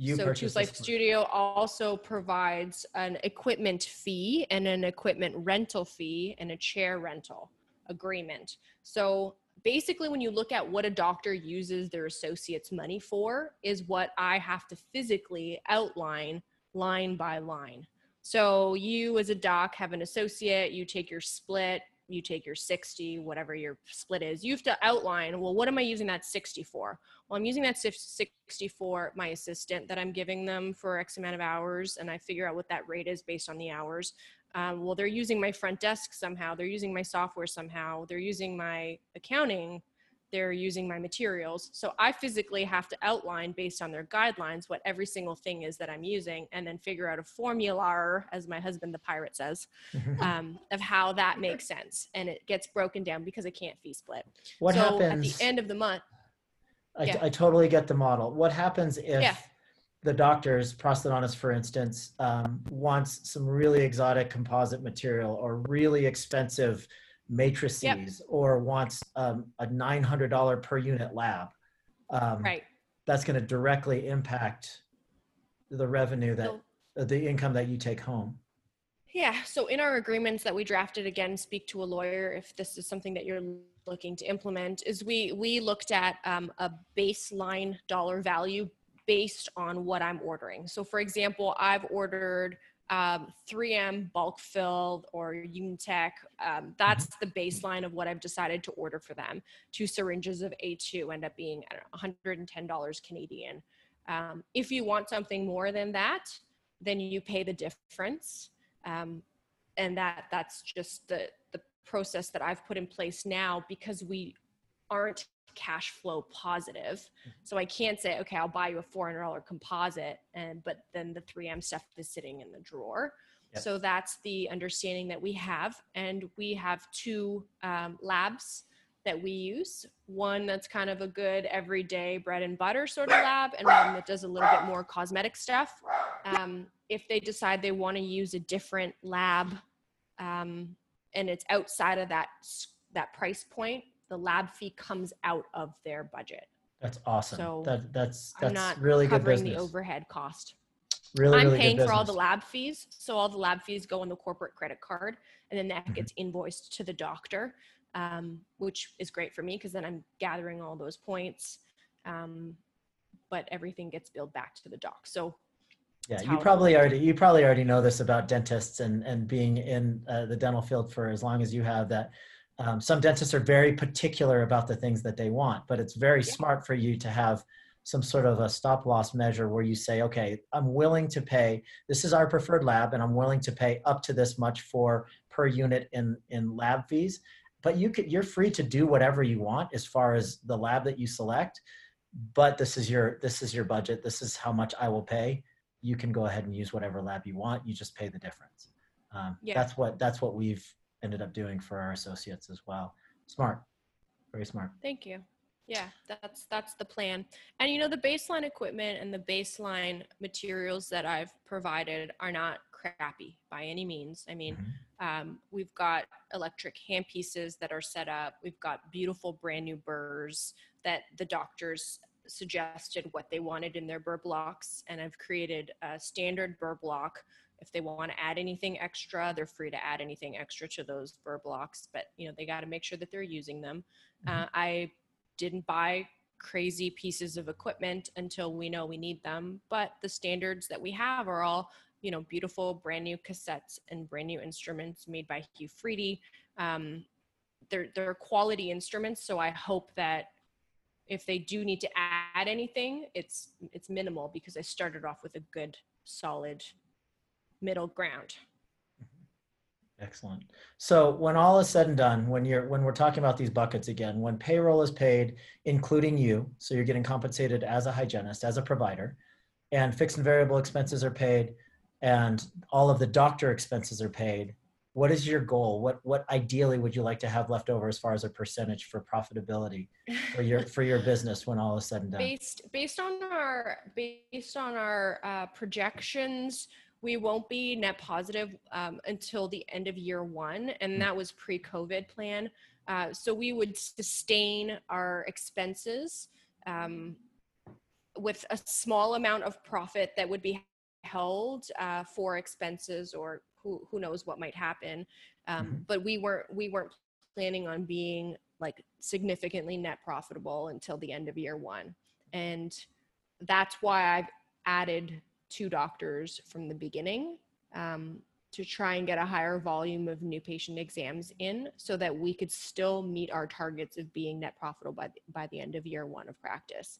you so Tooth Life. Studio also provides an equipment fee and an equipment rental fee and a chair rental agreement. So basically, when you look at what a doctor uses their associates' money for, is what I have to physically outline line by line. So you, as a doc, have an associate, you take your split, you take your 60, whatever your split is. You have to outline, well, what am I using that 60 for? well, I'm using that sif- 60 for my assistant that I'm giving them for X amount of hours, and I figure out what that rate is based on the hours. Um, well, they're using my front desk somehow. They're using my software somehow. They're using my accounting. They're using my materials. So I physically have to outline based on their guidelines what every single thing is that I'm using, and then figure out a formula, as my husband, the pirate, says, um, of how that makes sense. And it gets broken down because I can't fee split. what so happens at the end of the month, I, Yeah. I totally get the model. What happens if Yeah. the doctor's prosthodontist, for instance, um, wants some really exotic composite material or really expensive matrices or wants um, a $900 per unit lab? Um, right? That's going to directly impact the revenue that So- uh, the income that you take home. Yeah. So in our agreements that we drafted, again, speak to a lawyer if this is something that you're looking to implement. Is we we looked at um, a baseline dollar value based on what I'm ordering. So for example, I've ordered um, 3M bulk fill or Unitech. Um, that's the baseline of what I've decided to order for them. Two syringes of A2 end up being know, $110 Canadian. Um, if you want something more than that, then you pay the difference um, and that that's just the the process that I've put in place now because we aren't cash flow positive. So I can't say, okay, I'll buy you a four hundred dollar composite, and but then the 3M stuff is sitting in the drawer. Yep. So that's the understanding that we have, and we have two um, labs that we use. One that's kind of a good everyday bread and butter sort of lab, and one that does a little bit more cosmetic stuff. Um, if they decide they want to use a different lab um, and it's outside of that that price point, the lab fee comes out of their budget. That's awesome. So, that, that's I'm not really good covering business. the overhead cost. really, I'm really paying for all the lab fees, so all the lab fees go on the corporate credit card, and then that Mhm. gets invoiced to the doctor, um, which is great for me because then I'm gathering all those points. Um, but everything gets billed back to the doc. So Yeah, you probably already you probably already know this about dentists and and being in uh, the dental field for as long as you have. That um, some dentists are very particular about the things that they want, but it's very Yeah. smart for you to have some sort of a stop loss measure where you say, okay, I'm willing to pay. This is our preferred lab, and I'm willing to pay up to this much for per unit in in lab fees. But you could you're free to do whatever you want as far as the lab that you select. But this is your this is your budget. This is how much I will pay you can go ahead and use whatever lab you want. You just pay the difference. Um, Yeah. That's what that's what we've ended up doing for our associates as well. Smart, very smart. Thank you. Yeah, that's that's the plan. And you know, the baseline equipment and the baseline materials that I've provided are not crappy by any means. I mean, Mhm. um, we've got electric handpieces that are set up. We've got beautiful brand new burrs that the doctors suggested what they wanted in their burr blocks, and I've created a standard burr block. If they want to add anything extra, they're free to add anything extra to those burr blocks, but you know they got to make sure that they're using them. Uh, I didn't buy crazy pieces of equipment until we know we need them, but the standards that we have are all you know, beautiful brand new cassettes and brand new instruments made by Hu-Friedy. Um, they're they're quality instruments, so I hope that if they do need to add anything, it's it's minimal because I started off with a good solid middle ground. Excellent. So when all is said and done, when you're when we're talking about these buckets again, when payroll is paid, including you, so you're getting compensated as a hygienist, as a provider, and fixed and variable expenses are paid, and all of the doctor expenses are paid, what is your goal? What what ideally would you like to have left over as far as a percentage for profitability for your for your business when all is said and done? Based based on our based on our uh, projections, we won't be net positive um, until the end of year one, and that was pre-COVID plan. Uh, so we would sustain our expenses um, with a small amount of profit that would be held uh, for expenses or who who knows what might happen. Um, Mhm. But we weren't we weren't planning on being like significantly net profitable until the end of year one, and that's why I've added two doctors from the beginning um, to try and get a higher volume of new patient exams in so that we could still meet our targets of being net profitable by the, by the end of year one of practice.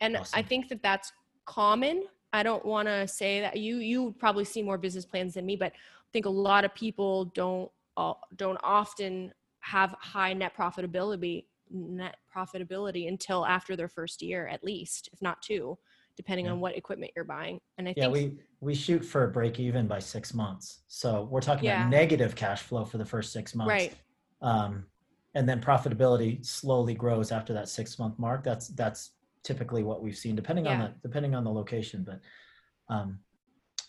And i think that that's common. I don't want to say that you you probably see more business plans than me but i think a lot of people don't uh, don't often have high net profitability net profitability until after their first year at least if not two depending Yeah. on what equipment you're buying and i Yeah, think we we shoot for a break even by six months. So we're talking Yeah. about negative cash flow for the first six months. right Um, and then profitability slowly grows after that six month mark. That's that's typically what we've seen, depending on the depending on the location. But um,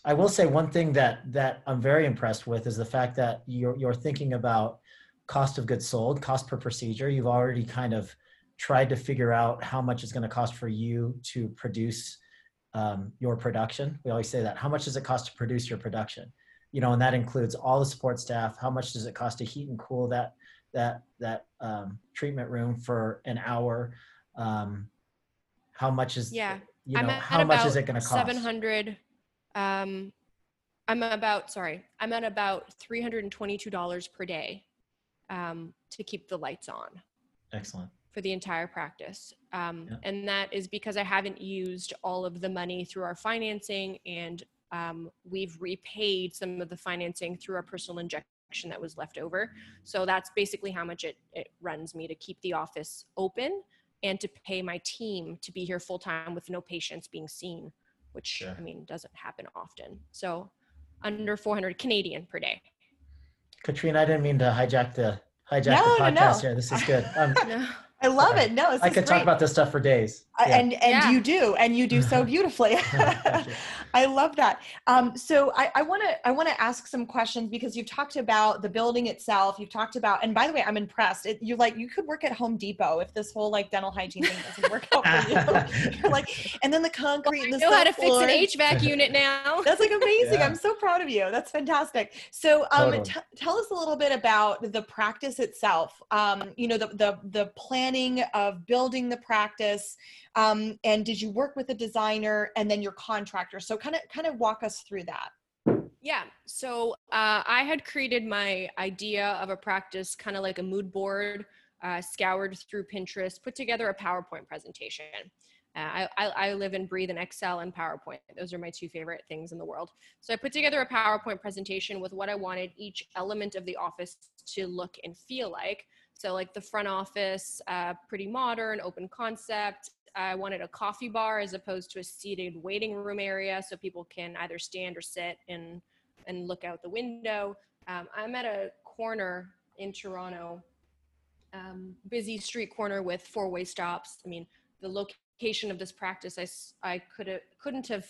I will say one thing that that I'm very impressed with is the fact that you're you're thinking about cost of goods sold, cost per procedure. You've already kind of tried to figure out how much it's going to cost for you to produce um, your production. We always say that. How much does it cost to produce your production? You know, and that includes all the support staff. How much does it cost to heat and cool that that that um, treatment room for an hour? Um, how much is Yeah. You know, how much is it going to cost? 700 um i'm about sorry i'm at about $322 per day um, to keep the lights on Excellent. For the entire practice um, Yeah. and that is because i haven't used all of the money through our financing and um, we've repaid some of the financing through our personal injection that was left over so that's basically how much it, it runs me to keep the office open and to pay my team to be here full time with no patients being seen which Sure. i mean doesn't happen often so under 400 canadian per day Katrina, I didn't mean to hijack the hijack No, the no, podcast no. here. This is good. Um, no. I love Okay. it. No, this I is could great. talk about this stuff for days. Yeah. and and Yeah. you do and you do so beautifully i love that um, so i want to i want to ask some questions because you've talked about the building itself you've talked about and by the way i'm impressed it, you're like you could work at home depot if this whole like dental hygiene thing doesn't work out for you you're like and then the concrete I and the know how to fix an subfloor. HVAC unit now. That's like amazing. Yeah. I'm so proud of you. That's fantastic. So, um, Totally. t- tell us a little bit about the practice itself. Um, you know, the the the planning of building the practice, um, and did you work with a designer and then your contractor? So, kind of kind of walk us through that. Yeah. So uh, I had created my idea of a practice, kind of like a mood board, uh, scoured through Pinterest, put together a PowerPoint presentation. Uh, I, I, I live and breathe in Excel and PowerPoint. Those are my two favorite things in the world. So I put together a PowerPoint presentation with what I wanted each element of the office to look and feel like. So, like the front office, uh, pretty modern, open concept. I wanted a coffee bar as opposed to a seated waiting room area so people can either stand or sit and and look out the window. Um, I'm at a corner in Toronto, um, busy street corner with four-way stops. I mean, the location of this practice, I, could couldn't have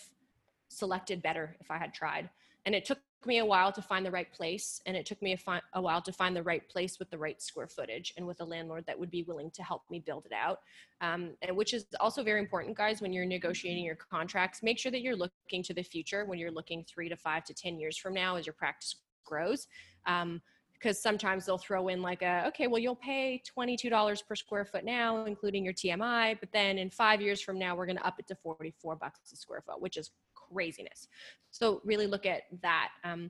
selected better if I had tried. And it took me a while to find the right place, and it took me a, fi- a while to find the right place with the right square footage and with a landlord that would be willing to help me build it out. Um, and which is also very important, guys, when you're negotiating your contracts. Make sure that you're looking to the future when you're looking three to five to 10 years from now as your practice grows. Um, because sometimes they'll throw in like a, okay, well, you'll pay $22 per square foot now, including your TMI, but then in five years from now, we're going to up it to 44 bucks a square foot, which is craziness. So really look at that. Um,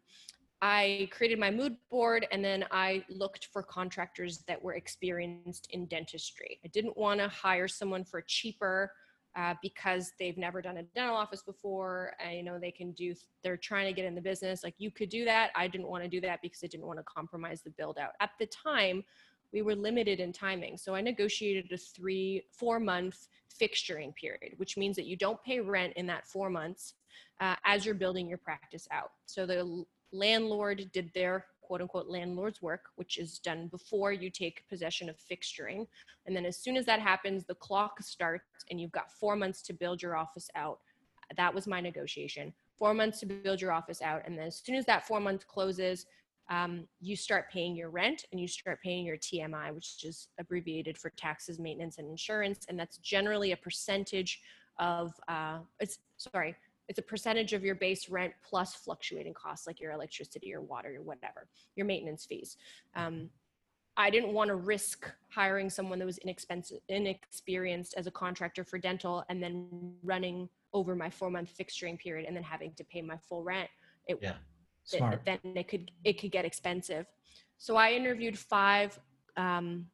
I created my mood board and then I looked for contractors that were experienced in dentistry. I didn't want to hire someone for cheaper uh, because they've never done a dental office before. You know, they can do, they're trying to get in the business. Like you could do that. I didn't want to do that because I didn't want to compromise the build out. At the time, we were limited in timing. So I negotiated a three, four month fixturing period, which means that you don't pay rent in that four months uh, as you're building your practice out. So the landlord did their quote unquote landlord's work, which is done before you take possession of fixturing. And then as soon as that happens, the clock starts and you've got four months to build your office out. That was my negotiation. Four months to build your office out. And then as soon as that four months closes, um, you start paying your rent and you start paying your TMI, which is abbreviated for taxes, maintenance, and insurance. And that's generally a percentage of, uh, it's sorry, it's a percentage of your base rent plus fluctuating costs like your electricity or water or whatever, your maintenance fees. Um, I didn't want to risk hiring someone that was inexpensive, inexperienced as a contractor for dental and then running over my four month fixturing period and then having to pay my full rent. It, Yeah. Smart. It, then it could it could get expensive. So I interviewed five um,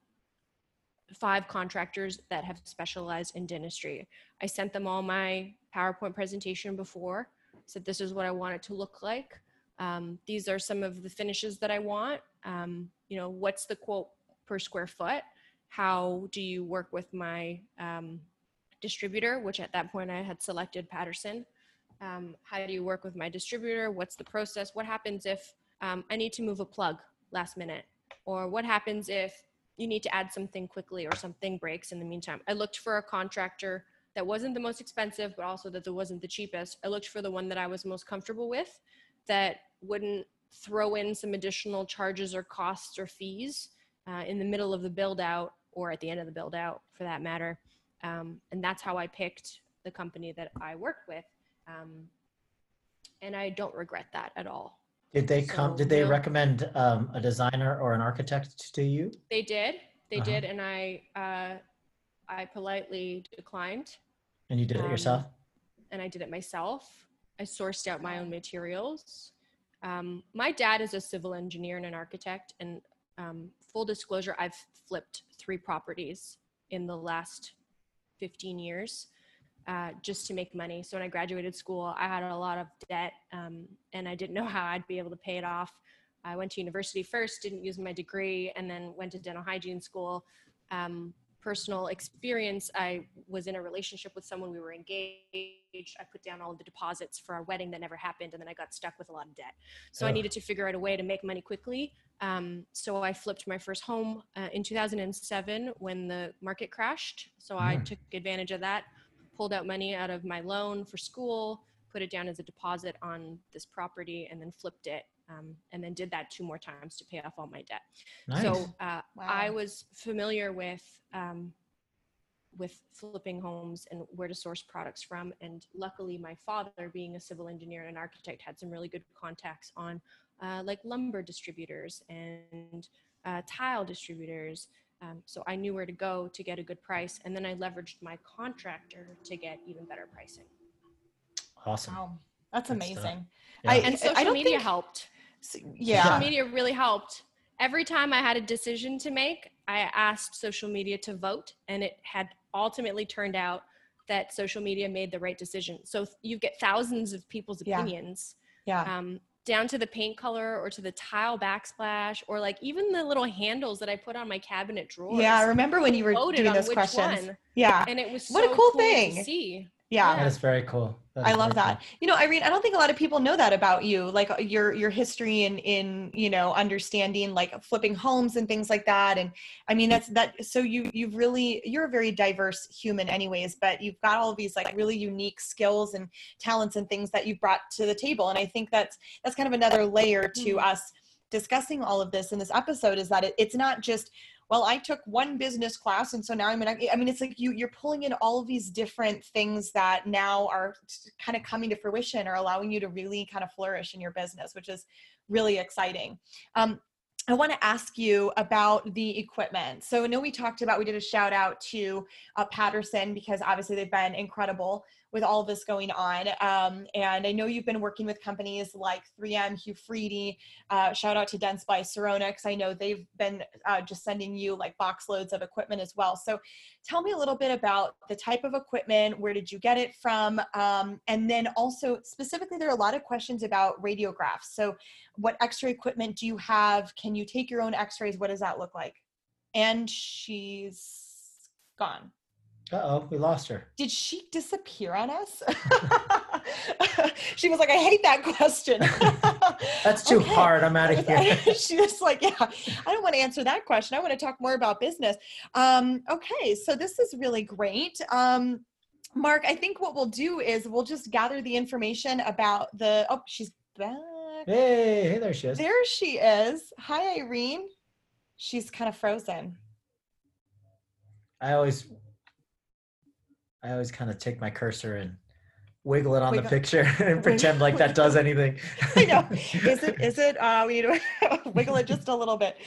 five contractors that have specialized in dentistry. I sent them all my PowerPoint presentation before. Said this is what I want it to look like. Um, these are some of the finishes that I want. Um, you know, what's the quote per square foot? How do you work with my um, distributor, which at that point I had selected Patterson. Um, how do you work with my distributor? What's the process? What happens if um, I need to move a plug last minute? Or what happens if you need to add something quickly or something breaks in the meantime? I looked for a contractor that wasn't the most expensive, but also that wasn't the cheapest. I looked for the one that I was most comfortable with that wouldn't throw in some additional charges or costs or fees uh, in the middle of the build out or at the end of the build out for that matter. Um, and that's how I picked the company that I work with. Um, and I don't regret that at all. Did they come, So, did they no. recommend um, a designer or an architect to you? They did, they Uh-huh. did, and I, uh, I politely declined. And you did it Um, yourself? and I did it myself. I sourced out my own materials. Um, my dad is a civil engineer and an architect, and um, full disclosure, I've flipped three properties in the last 15 years uh, just to make money. So when I graduated school, I had a lot of debt, um, and I didn't know how I'd be able to pay it off. I went to university first, didn't use my degree, and then went to dental hygiene school. Um, personal experience, I was in a relationship with someone, we were engaged. I put down all the deposits for our wedding that never happened, and then I got stuck with a lot of debt. So I needed to figure out a way to make money quickly. Um, so I flipped my first home uh, in 2007 when the market crashed. So I Mm. took advantage of that, pulled out money out of my loan for school, put it down as a deposit on this property, and then flipped it. Um, and then did that two more times to pay off all my debt. Nice. So uh, I was familiar with um, with flipping homes and where to source products from. And luckily, my father, being a civil engineer and an architect, had some really good contacts on uh, like lumber distributors and uh, tile distributors. Um, so I knew where to go to get a good price, and then I leveraged my contractor to get even better pricing. awesome. Wow, that's Good stuff. amazing. Yeah. I, And I social don't media think- helped. s- Yeah. social media really helped. Every time I had a decision to make, I asked social media to vote, and it had ultimately turned out that social media made the right decision. So you get thousands of people's Yeah. opinions, Yeah. um, down to the paint color or to the tile backsplash, or like even the little handles that I put on my cabinet drawers. Yeah. I remember when you were doing those questions. one, Yeah. and it was What a cool to thing. see. Yeah. That is very cool. That I love very that. You know, Irene, I don't think a lot of people know that about you, like uh, your your history in in you know understanding like flipping homes and things like that. And I mean, that's that. So you you've really you're a very diverse human, anyways. But you've got all of these like really unique skills and talents and things that you've brought to the table. And I think that's that's kind of another layer to Mhm. us discussing all of this in this episode is that it, it's not just well i took one business class and so now i'm i mean it's like you you're pulling in all of these different things that now are kind of coming to fruition or allowing you to really kind of flourish in your business which is really exciting um, I want to ask you about the equipment. So, I know we talked about, we did a shout out to uh, Patterson because obviously they've been incredible with all this going on. Um, and I know you've been working with companies like 3M, Hu-Friedy. Uh, shout out to Dentsply Sirona because I know they've been uh, just sending you like box loads of equipment as well. So tell me a little bit about the type of equipment. Where did you get it from? Um, and then also specifically, there are a lot of questions about radiographs. So what X-ray equipment do you have? Can you take your own X-rays? What does that look like? And she's gone. Uh-oh, we lost her. Did she disappear on us? she was like, I hate that question. That's too Okay. hard. I'm out of here. she was like, Yeah, I don't want to answer that question. I want to talk more about business. Um, okay, so this is really great. Um, Mark, I think what we'll do is we'll just gather the information about the. Oh, she's back. hey, hey, there she is. There she is. Hi, Irene. She's kind of frozen. I always, I always kind of take my cursor and wiggle it on the picture and pretend like that does anything. I know. Is it? Is it? Uh, we need to wiggle it just a little bit.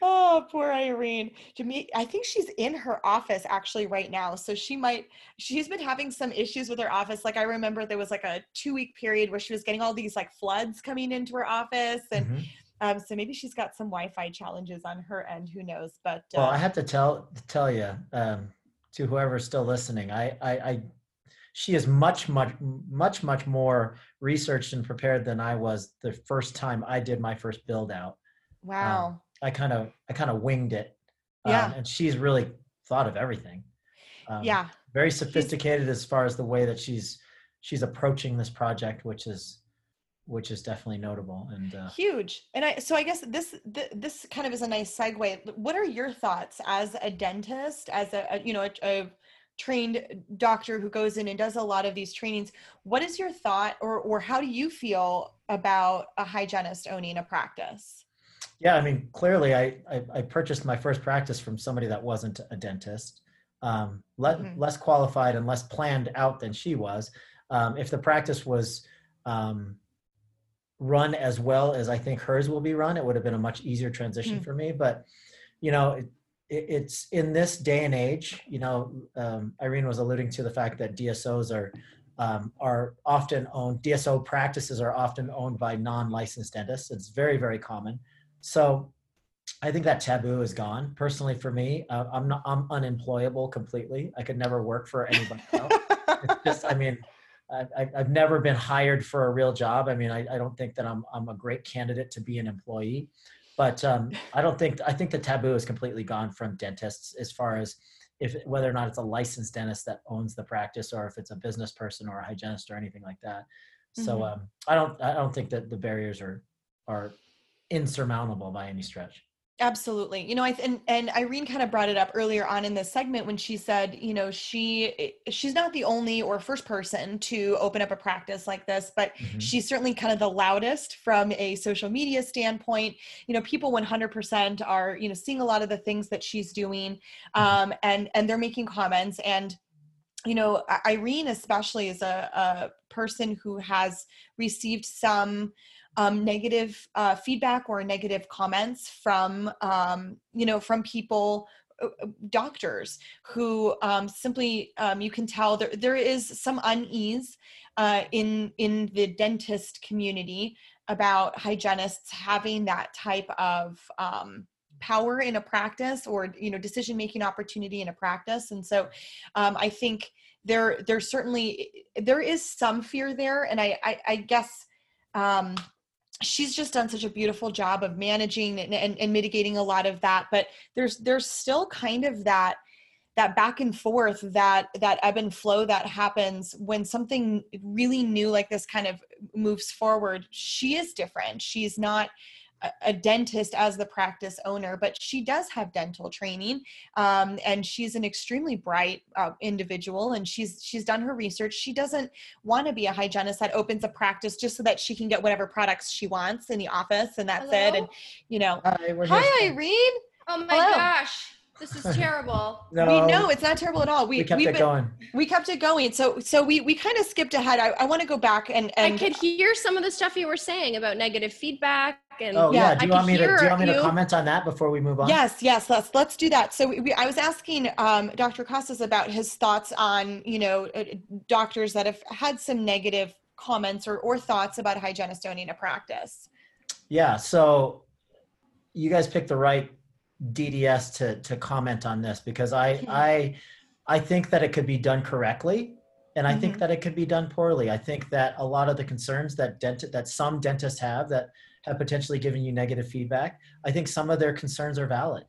Oh, poor Irene. To me, I think she's in her office actually right now. So she might. She's been having some issues with her office. Like I remember there was like a two week period where she was getting all these like floods coming into her office, and Mhm. um, so maybe she's got some Wi-Fi challenges on her end. Who knows? But Well, I uh, have to tell tell you um, to whoever's still listening, I, I, I, she is much, much, much, much more researched and prepared than I was the first time I did my first build out. wow. I kind of, I kind of winged it. Yeah. Um, and she's really thought of everything. Um, yeah. Very sophisticated as far as the way that she's, she's approaching this project, which is, which is definitely notable. And uh, huge and i so i guess this th- this kind of is a nice segue what are your thoughts as a dentist as a, a you know a, a trained doctor who goes in and does a lot of these trainings what is your thought or or how do you feel about a hygienist owning a practice Yeah, I mean, clearly, I, I I purchased my first practice from somebody that wasn't a dentist, um, le- Mhm. less qualified and less planned out than she was. Um, if the practice was um, run as well as I think hers will be run, it would have been a much easier transition Mm. for me. But you know, it, it, it's in this day and age. You know, um, Irene was alluding to the fact that DSOs are um, are often owned. DSO practices are often owned by non-licensed dentists. It's very very common. So I think that taboo is gone. Personally, for me, uh, I'm not. I'm unemployable completely. I could never work for anybody else. it's just. I mean, I, I've never been hired for a real job. I mean, I, I don't think that I'm. I'm a great candidate to be an employee. But um, I don't think. I think the taboo is completely gone from dentists as far as if whether or not it's a licensed dentist that owns the practice or if it's a business person or a hygienist or anything like that. So Mhm. um, I don't. I don't think that the barriers are are insurmountable by any stretch. Absolutely. You know, I and and Irene kind of brought it up earlier on in this segment when she said, you know, she eh, she's not the only or first person to open up a practice like this, but Mhm. she's certainly kind of the loudest from a social media standpoint. You know, people 100% are, you know, seeing a lot of the things that she's doing um and and they're making comments and you know, Irene especially is a, a person who has received some um, negative uh, feedback or negative comments from um, you know from people uh, uh, doctors who um, simply um, you can tell there, there is some unease uh, in in the dentist community about hygienists having that type of um, power in a practice or you know decision making opportunity in a practice. And so um, i think there there's certainly there is some fear there. And i i, I guess um, she's just done such a beautiful job of managing and, and, and mitigating a lot of that but there's there's still kind of that that back and forth that that ebb and flow that happens when something really new like this kind of moves forward. She is different. She's not a, a dentist as the practice owner but she does have dental training um, and she's an extremely bright uh, individual and she's she's done her research. She doesn't want to be a hygienist that opens a practice just so that she can get whatever products she wants in the office and that's it and you know. Hi, we're hi irene. Oh my Hello. gosh. This is terrible. No, we know it's not terrible at all. We we kept we've it been- going. we kept it going. So so we we kind of skipped ahead. I, I want to go back and and I could hear some of the stuff you were saying about negative feedback and Oh Yeah, yeah. Do I you want me to do hear you want me to comment on that before we move on? Yes, yes, let's let's do that. So we, we, I was asking um, Dr. Costes about his thoughts on you know uh, doctors that have had some negative comments or, or thoughts about hygienist owning a practice. Yeah. So you guys picked the right DDS to to comment on this because I Mhm. I I think that it could be done correctly, and I think Mhm. that it could be done poorly. I think that a lot of the concerns that dent that some dentists have that have potentially given you negative feedback, I think some of their concerns are valid.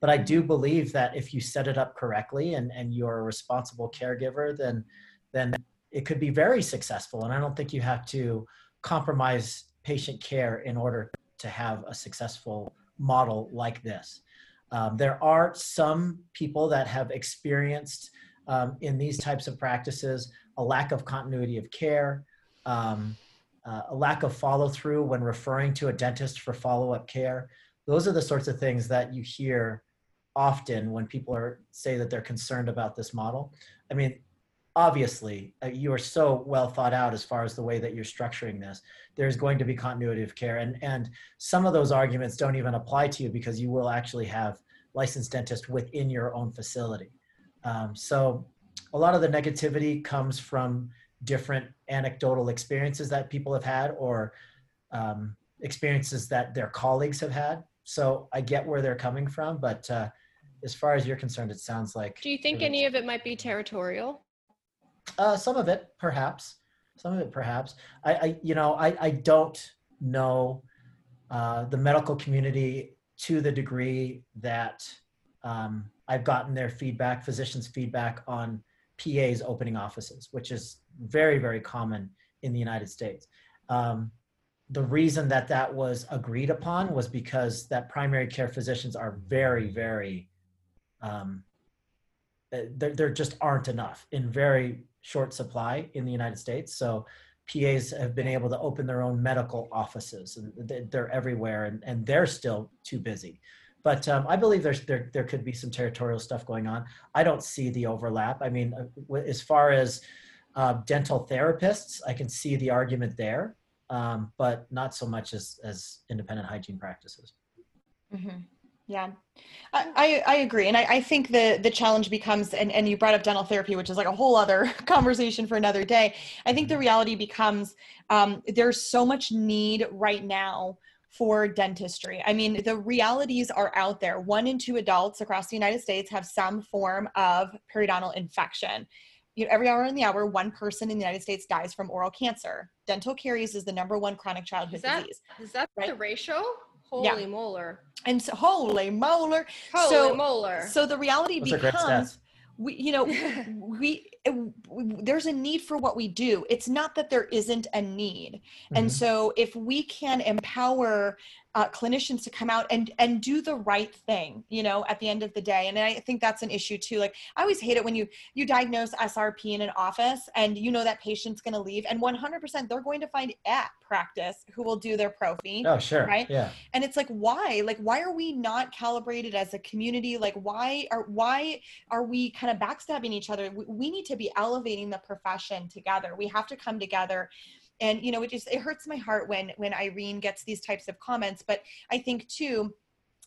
But I do believe that if you set it up correctly and and you're a responsible caregiver, then then it could be very successful. And I don't think you have to compromise patient care in order to have a successful model like this. Um, there are some people that have experienced um, in these types of practices a lack of continuity of care, um, uh, a lack of follow through when referring to a dentist for follow up care. Those are the sorts of things that you hear often when people are say that they're concerned about this model. I mean, obviously, uh, you are so well thought out as far as the way that you're structuring this. There's going to be continuity of care, and and some of those arguments don't even apply to you because you will actually have licensed dentists within your own facility. Um, so, a lot of the negativity comes from different anecdotal experiences that people have had or um, experiences that their colleagues have had. So I get where they're coming from, but uh, as far as you're concerned, it sounds like do you think any of it might be territorial? Uh, some of it, perhaps. Some of it, perhaps. I, I you know, I, I don't know uh, the medical community to the degree that um, I've gotten their feedback, physicians' feedback on PAs opening offices, which is very, very common in the United States. Um, the reason that that was agreed upon was because that primary care physicians are very, very um, uh, there, there just aren't enough in very short supply in the United States. So PAs have been able to open their own medical offices and they- they're everywhere and, and they're still too busy. But um, I believe there's, there, there could be some territorial stuff going on. I don't see the overlap. I mean, uh, as far as uh, dental therapists, I can see the argument there, um, but not so much as, as independent hygiene practices. Mhm. Yeah, I, I, I agree. And I, I think the, the challenge becomes, and, and you brought up dental therapy, which is like a whole other conversation for another day. I think the reality becomes um, there's so much need right now for dentistry. I mean, the realities are out there. One in two adults across the United States have some form of periodontal infection. You know, every hour in the hour, one person in the United States dies from oral cancer. Dental caries is the number one chronic childhood Is that- disease. Is that Right. the ratio? Yeah. Holy molar. And so, holy molar. Holy So- molar. So the reality Those becomes we you know we, we there's a need for what we do it's not that there isn't a need and Mhm. so if we can empower uh, clinicians to come out and and do the right thing you know at the end of the day and i think that's an issue too like i always hate it when you you diagnose srp in an office and you know that patient's going to leave and 100% they're going to find at practice who will do their prophy Oh, sure. Right? Yeah. and it's like why like why are we not calibrated as a community like why are why are we kind of backstabbing each other we, we need to be elevating the profession together we have to come together and you know it just it hurts my heart when when irene gets these types of comments but i think too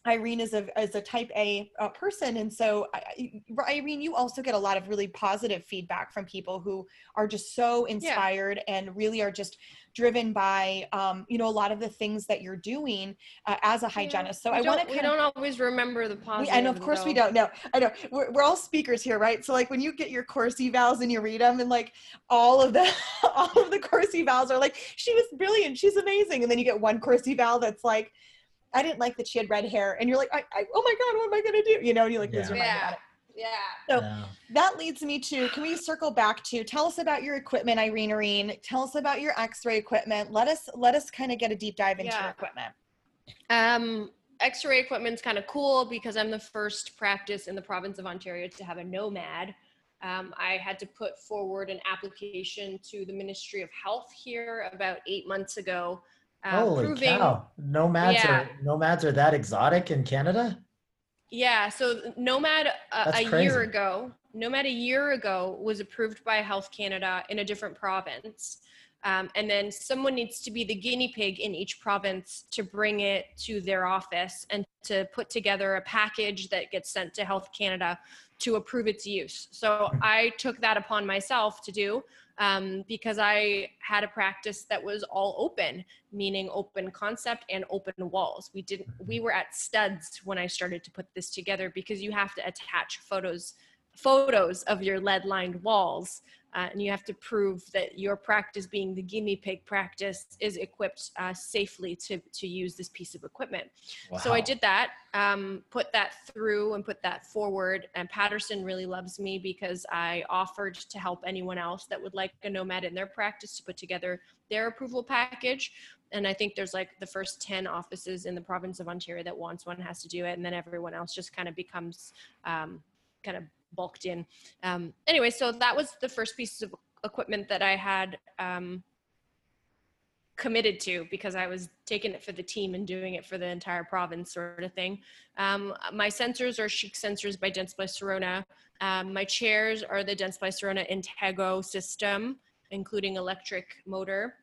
Irene is a is a type A uh, person, and so I, Irene, you also get a lot of really positive feedback from people who are just so inspired and really are just driven by um, you know a lot of the things that you're doing uh, as a hygienist. So we I don't, want to we don't always remember the we, positive. and of course we don't know. I know we're, we're all speakers here, right? So like when you get your course evals and you read them, and like all of the all of the course evals are like, she was brilliant, she's amazing, and then you get one course eval that's like, I didn't like that she had red hair, and you're like, I, I oh my god, what am I gonna do? You know, and you like lose Yeah. your mind Yeah. about it. Yeah. So- Yeah. That leads me to can we circle back to tell us about your equipment, Irene Irene. Tell us about your X-ray equipment. Let us let us kind of get a deep dive into your equipment. Um, X-ray equipment's kind of cool because I'm the first practice in the province of Ontario to have a nomad. Um, I had to put forward an application to the Ministry of Health here about eight months ago, uh, Holy proving cow! Nomads Yeah. are nomads are that exotic in Canada? Yeah, so Nomad uh, a crazy. year ago, Nomad a year ago was approved by Health Canada in a different province. Um, and then someone needs to be the guinea pig in each province to bring it to their office and to put together a package that gets sent to Health Canada to approve its use. So I took that upon myself to do um, because I had a practice that was all open, meaning open concept and open walls. We didn't. We were at studs when I started to put this together because you have to attach photos photos of your lead lined walls uh, and you have to prove that your practice being the guinea pig practice is equipped uh, safely to, to use this piece of equipment. So i did that um, put that through and put that forward and patterson really loves me because i offered to help anyone else that would like a nomad in their practice to put together their approval package. And i think there's like the first 10 offices in the province of ontario that wants one has to do it and then everyone else just kind of becomes um, kind of bulked in. Um, anyway so that was the first piece of equipment that i had um, committed to because i was taking it for the team and doing it for the entire province sort of thing. Um, my sensors are Schick sensors by dentsply sirona um, my chairs are the dentsply sirona intego system including electric motor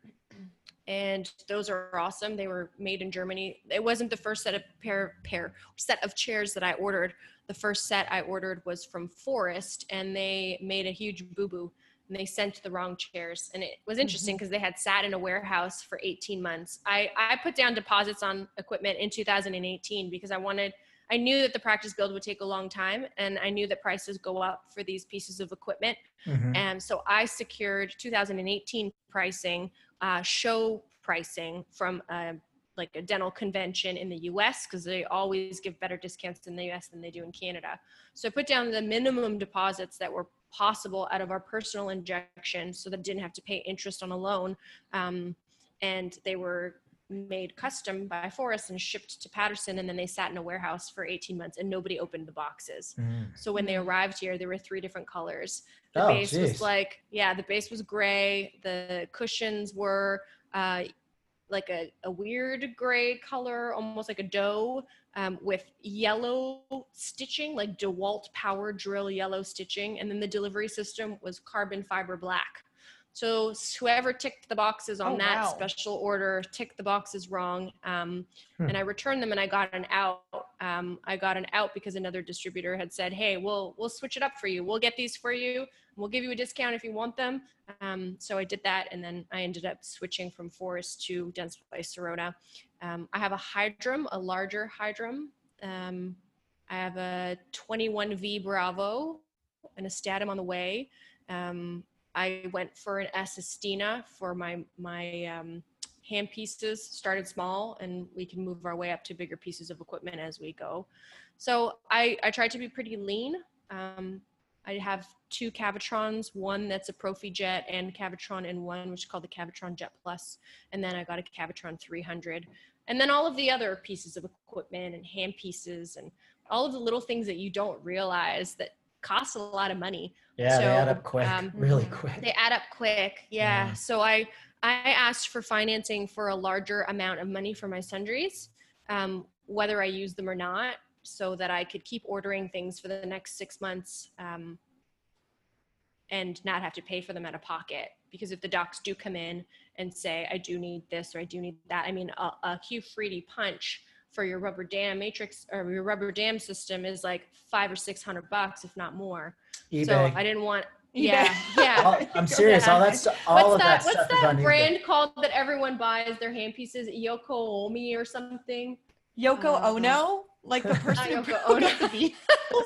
and those are awesome they were made in germany it wasn't the first set of pair pair set of chairs that i ordered the first set I ordered was from Forest, and they made a huge boo boo, and they sent the wrong chairs. And it was interesting because they had sat in a warehouse for 18 months. I I put down deposits on equipment in 2018 because I wanted. I knew that the practice build would take a long time, and I knew that prices go up for these pieces of equipment. Mhm. And so I secured 2018 pricing, uh, show pricing from uh, like a dental convention in the US because they always give better discounts in the US than they do in Canada. So I put down the minimum deposits that were possible out of our personal injection so that I didn't have to pay interest on a loan. Um, and they were made custom by Forest and shipped to Patterson. And then they sat in a warehouse for 18 months and nobody opened the boxes. Mm. So when they arrived here, there were three different colors. The Oh, base geez. was like, yeah, the base was gray. The cushions were uh, like a, a weird gray color, almost like a dough, um, with yellow stitching, like DeWalt power drill yellow stitching. And then the delivery system was carbon fiber black. So whoever ticked the boxes on Oh, that wow. special order ticked the boxes wrong. Um, Hmm. And I returned them and I got an out. Um, I got an out because another distributor had said, "Hey, we'll we'll switch it up for you. We'll get these for you. We'll give you a discount if you want them." Um, so I did that, and then I ended up switching from Forest to Dentsply Sirona. Um, I have a Hydrim, a larger Hydrim. Um, I have a 21V Bravo and a Statim on the way. Um, I went for an Assistina for my my um, hand pieces. Started small, and we can move our way up to bigger pieces of equipment as we go. So I I tried to be pretty lean. Um, I have two Cavitrons, one that's a Prophy-Jet and Cavitron in one, which is called the Cavitron Jet Plus, and then I got a Cavitron 300, and then all of the other pieces of equipment and hand pieces and all of the little things that you don't realize that cost a lot of money Yeah, so, they add up quick, um, really quick. they add up quick yeah. Yeah. so i i asked for financing for a larger amount of money for my sundries um, whether i use them or not so that i could keep ordering things for the next six months um, and not have to pay for them out of pocket because if the docs do come in and say i do need this or i do need that i mean a, a q d punch for your rubber dam matrix or your rubber dam system is like five or six hundred bucks if not more eBay. so I didn't want. eBay. Yeah, yeah. I'm serious. All that stuff. All what's of that? that, what's stuff is on that eBay. brand called that everyone buys their handpieces? Yoko Omi or something? Yoko Uh, Ono, like the person who Yoko broke Ono. up the Beatles.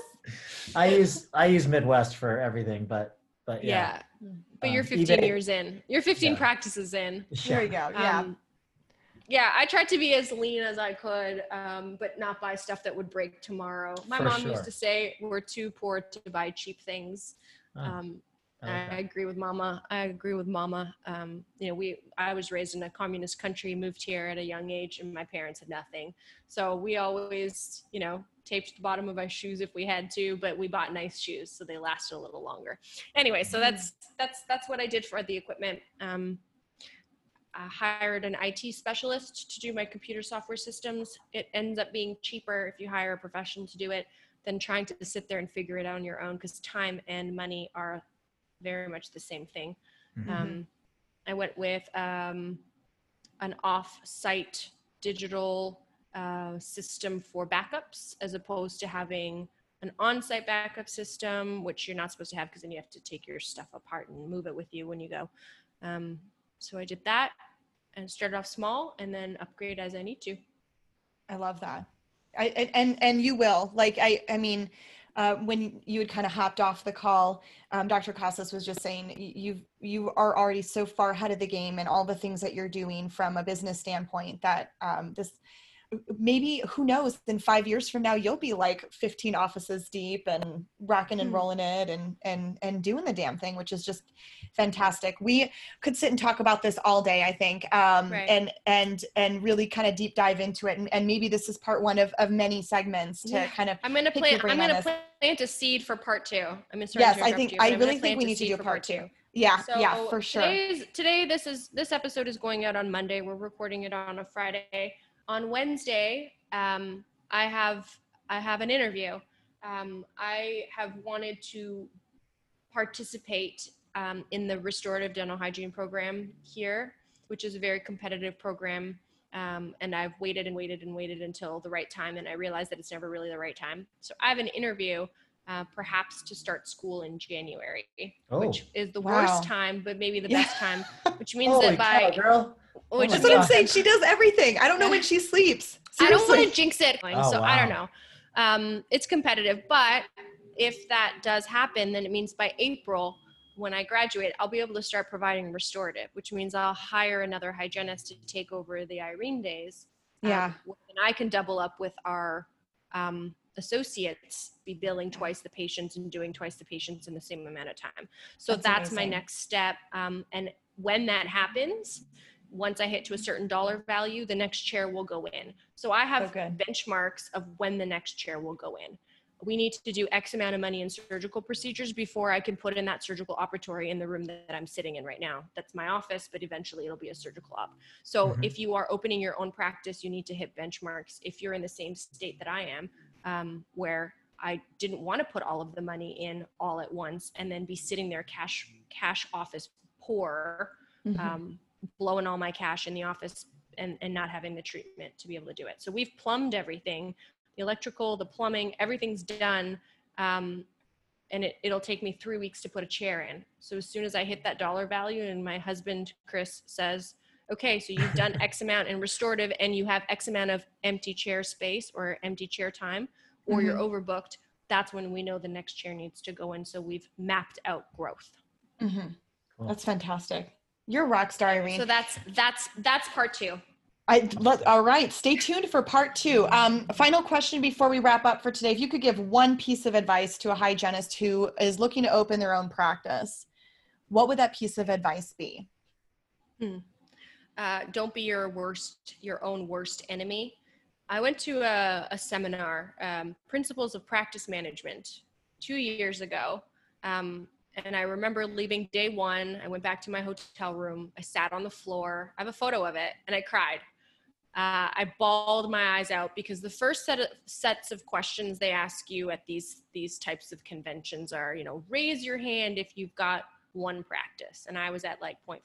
I use I use Midwest for everything, but but Yeah. yeah. But you're Um, 15 eBay- year in. You're 15 Yeah. practices in. There you go. Yeah. Um, yeah, I tried to be as lean as I could, um, but not buy stuff that would break tomorrow. My For mom used to say we're too poor to buy cheap things. Oh, Um, I agree with Mama. I agree with Mama. Um, you know, we I was raised in a communist country, moved here at a young age, and my parents had nothing. So we always, you know, taped the bottom of our shoes if we had to, but we bought nice shoes, so they lasted a little longer. Anyway, so that's that's that's what I did for the equipment. Um, I hired an IT specialist to do my computer software systems. It ends up being cheaper if you hire a professional to do it than trying to sit there and figure it out on your own because time and money are very much the same thing. Mhm. Um, I went with um, an off-site digital uh, system for backups as opposed to having an on-site backup system, which you're not supposed to have because then you have to take your stuff apart and move it with you when you go. Um, so I did that and started off small and then upgrade as I need to. I love that. I and and, and you will like I I mean. Uh, when you had kind of hopped off the call, um, Dr. Costes was just saying you you are already so far ahead of the game and all the things that you're doing from a business standpoint that um, this maybe who knows in five years from now you'll be like 15 offices deep and rocking and Hmm. rolling it and and and doing the damn thing which is just fantastic we could sit and talk about this all day i think um Right. and and and really kind of deep dive into it and, and maybe this is part one of of many segments to Yeah. kind of I'm gonna plant. I'm gonna plant a seed for part two. I mean, Yes, I think- I really think we need to do a part two. yeah yeah So for sure Today's, today, this is this episode is going out on Monday. We're recording it on a Friday. On Wednesday, um, I have I have an interview. Um, I have wanted to participate um, in the restorative dental hygiene program here, which is a very competitive program. Um, and I've waited and waited and waited until the right time, and I realized that it's never really the right time. So I have an interview, uh, perhaps to start school in January, Oh. which is the Wow. worst time, but maybe the Yeah. best time. Which means that by cow, girl. which my that's what i'm saying she does everything i don't know when she sleeps I don't want to jinx it. Oh, so I don't know. Um, it's competitive, but if that does happen, then it means by April, when I graduate, I'll be able to start providing restorative, which means I'll hire another hygienist to take over the Irene days. um, Yeah. and I can double up with our um, associates, be billing twice the patients and doing twice the patients in the same amount of time. So That's that's, my next step. Um, and when that happens, once I hit to a certain dollar value, the next chair will go in. So I have So good. benchmarks of when the next chair will go in. We need to do X amount of money in surgical procedures before I can put in that surgical operatory in the room that I'm sitting in right now. That's my office, but eventually it'll be a surgical op. So Mhm. if you are opening your own practice, you need to hit benchmarks. If you're in the same state that I am, um, where I didn't want to put all of the money in all at once and then be sitting there cash cash office poor Mhm. um, blowing all my cash in the office and, and not having the treatment to be able to do it. So we've plumbed everything, the electrical, the plumbing, everything's done. Um, and it, it'll take me three weeks to put a chair in. So as soon as I hit that dollar value and my husband, Chris says, okay, so you've done X amount in restorative and you have X amount of empty chair space or empty chair time, or you're overbooked. That's when we know the next chair needs to go in. So we've mapped out growth. Mhm. Cool. that's fantastic you're a rock star irene So that's that's that's part two. I let, all right. Stay tuned for part two. Um, final question before we wrap up for today. If you could give one piece of advice to a hygienist who is looking to open their own practice, what would that piece of advice be? Uh, don't be your worst, your own worst enemy. I went to a, a seminar, um, Principles of Practice Management, two years ago. Um, and I remember leaving day one. I went back to my hotel room. I sat on the floor. I have a photo of it, and I cried. Uh, I bawled my eyes out because the first set of sets of questions they ask you at these these types of conventions are, you know, raise your hand if you've got one practice, and I was at like 0.5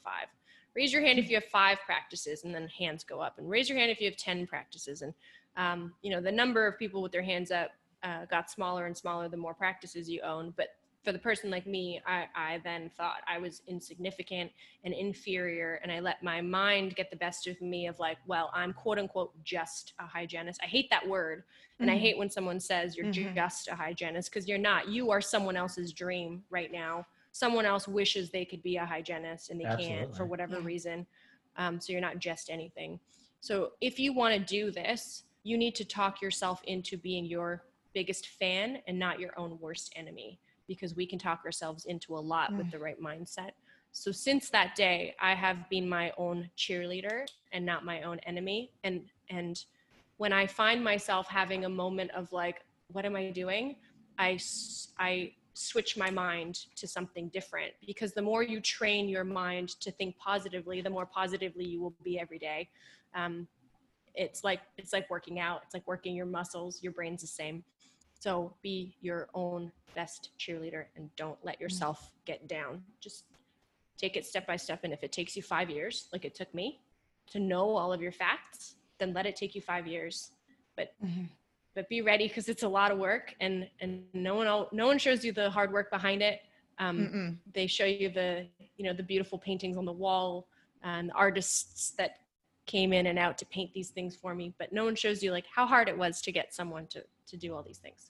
raise your hand if you have five practices and then hands go up and raise your hand if you have 10 practices. And um, you know the number of people with their hands up uh, got smaller and smaller the more practices you own. But for the person like me I, I then thought i was insignificant and inferior and i let my mind get the best of me of like well i'm quote unquote just a hygienist. I hate that word and i Mhm. hate when someone says you're Mhm. just a hygienist because you're not. You are someone else's dream right now someone else wishes they could be a hygienist and they can't for whatever Yeah. reason. Um, so you're not just anything. So if you want to do this, you need to talk yourself into being your biggest fan and not your own worst enemy because we can talk ourselves into a lot with Mm. the right mindset. So since that day, I have been my own cheerleader and not my own enemy. And and when I find myself having a moment of like, what am I doing? I s- I switch my mind to something different because the more you train your mind to think positively the more positively you will be every day. Um, it's like it's like working out. It's like working your muscles. Your brain's the same. So be your own best cheerleader and don't let yourself get down. Just take it step by step. And if it takes you five years like it took me to know all of your facts then let it take you five years. But Mm-hmm. But be ready because it's a lot of work and and no one el- no one shows you the hard work behind it um, they show you the you know the beautiful paintings on the wall and the artists that came in and out to paint these things for me but no one shows you like how hard it was to get someone to to do all these things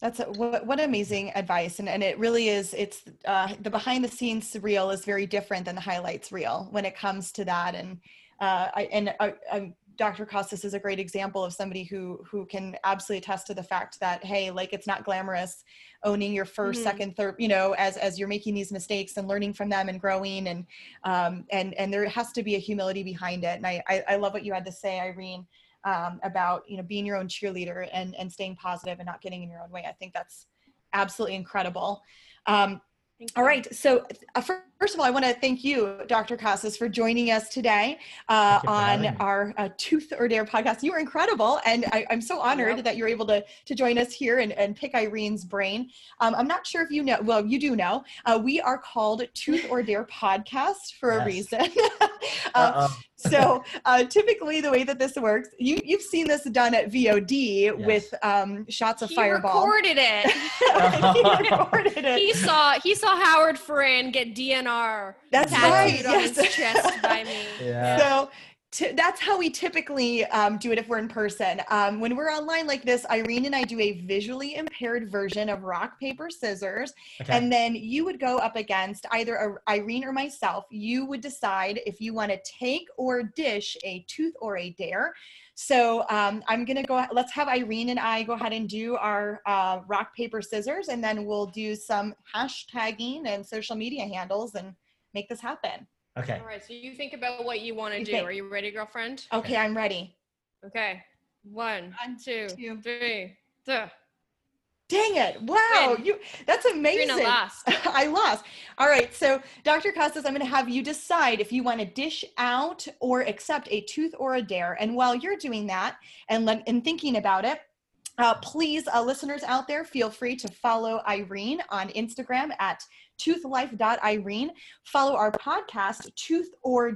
That's a, what, what amazing advice. And, and it really is, it's uh, the behind the scenes reel is very different than the highlights reel when it comes to that. And, uh, I, and uh, um, Dr. Costes is a great example of somebody who, who can absolutely attest to the fact that, Hey, like it's not glamorous owning your 1st Mhm. second, third, you know, as, as you're making these mistakes and learning from them and growing and, um, and, and there has to be a humility behind it. And I, I, I love what you had to say, Irene um, about you know being your own cheerleader and and staying positive and not getting in your own way. I think that's absolutely incredible. Um, all right, so uh, fir- first of all, I want to thank you, Dr. Costes, for joining us today uh, Thank you for on our uh, Tooth or Dare podcast. You were incredible, and I, I'm so honored Yep. that you're able to to join us here and, and pick Irene's brain. Um, I'm not sure if you know, well, you do know, uh, we are called Tooth or Dare podcast for a reason. um, so uh, typically the way that this works you you've seen this done at vod with um, shots of he fireball recorded it he recorded it he saw he saw howard Farran get dnr That's tattooed right, on yes. his chest by me Yeah. so t- that's how we typically um, do it if we're in person um, when we're online like this irene and i do a visually impaired version of rock paper scissors Okay. and then you would go up against either a, Irene or myself. You would decide if you want to take or dish a tooth or a dare. So um, I'm gonna go. Let's have Irene and I go ahead and do our uh, rock paper scissors, and then we'll do some hashtagging and social media handles and make this happen. okay. all right so you think about what you want to You do think. are you ready girlfriend Okay, I'm ready. okay one One, two two. three duh. Dang it! Wow, you that's amazing. Trina lost. I lost. All right, so Dr. Costes, I'm going to have you decide if you want to dish out or accept a tooth or a dare. And while you're doing that and let, and thinking about it, uh, please, uh, listeners out there, feel free to follow Irene on Instagram at toothlife.irene. Follow our podcast, tooth or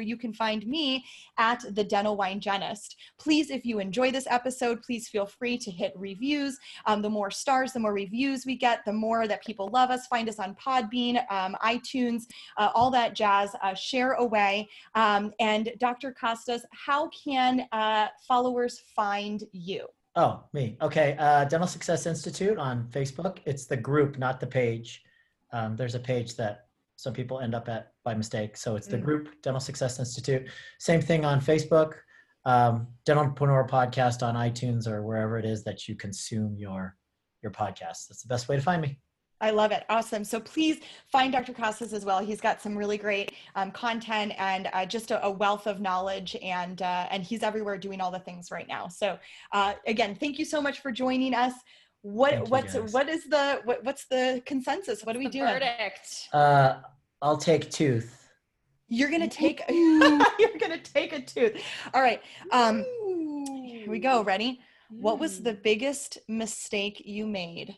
you can find me at the dental wine genist. Please, if you enjoy this episode, please feel free to hit reviews. Um, the more stars, the more reviews we get, the more that people love us. Find us on Podbean, um, iTunes, uh, all that jazz. Uh, share away. Um, and Dr. Costes, how can uh, followers find you? Oh, me. Okay. Uh, Dental Success Institute on Facebook. It's the group, not the page. Um, there's a page that some people end up at by mistake. So it's the Mm. group, Dental Success Institute. Same thing on Facebook. Um, Dentalpreneur Podcast on iTunes or wherever it is that you consume your your podcast. That's the best way to find me. I love it. Awesome. So please find Dr. Costes as well. He's got some really great um, content and uh, just a, a wealth of knowledge, and uh, and he's everywhere doing all the things right now. So uh, again, thank you so much for joining us. What Thank you, what's guys. what is the what, what's the consensus? What are we the doing? verdict Uh, I'll take tooth. You're gonna take you're gonna take a tooth. All right. Um, here we go. Ready? What was Mm. the biggest mistake you made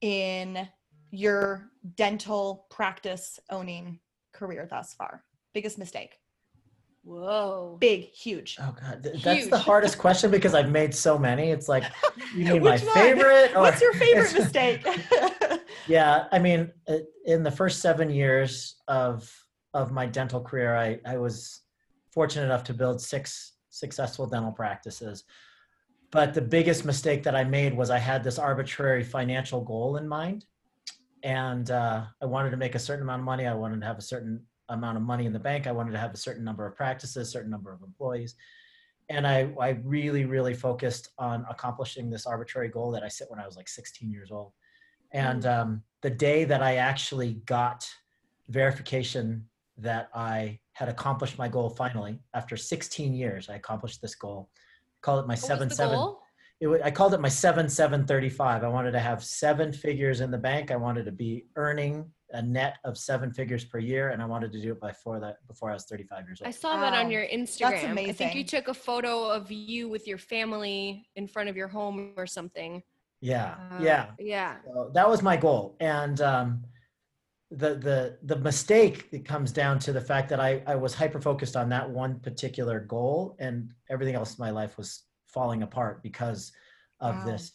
in your dental practice owning career thus far? Biggest mistake. whoa Big, huge. Oh God, th- that's the hardest question because I've made so many. It's like you mean my Which one? favorite? or- What's your favorite mistake? Yeah, I mean, uh, in the first seven years of of my dental career, I I was fortunate enough to build six successful dental practices. But the biggest mistake that I made was I had this arbitrary financial goal in mind, and uh, I wanted to make a certain amount of money. I wanted to have a certain amount of money in the bank. I wanted to have a certain number of practices, certain number of employees, and I I really really focused on accomplishing this arbitrary goal that I set when I was like 16 years old. And um, the day that I actually got verification that I had accomplished my goal finally, after 16 years, I accomplished this goal. Call it my What seven was seven. it wa- I called it my seven seven thirty five. I wanted to have seven figures in the bank. I wanted to be earning a net of seven figures per year, and I wanted to do it before that before I was thirty five years old. I old. saw that on your Instagram. That's amazing. I think you took a photo of you with your family in front of your home or something. Yeah, Uh, yeah. Yeah. So that was my goal, and um, the the the mistake that comes down to the fact that I I was hyper focused on that one particular goal, and everything else in my life was falling apart because of Wow. this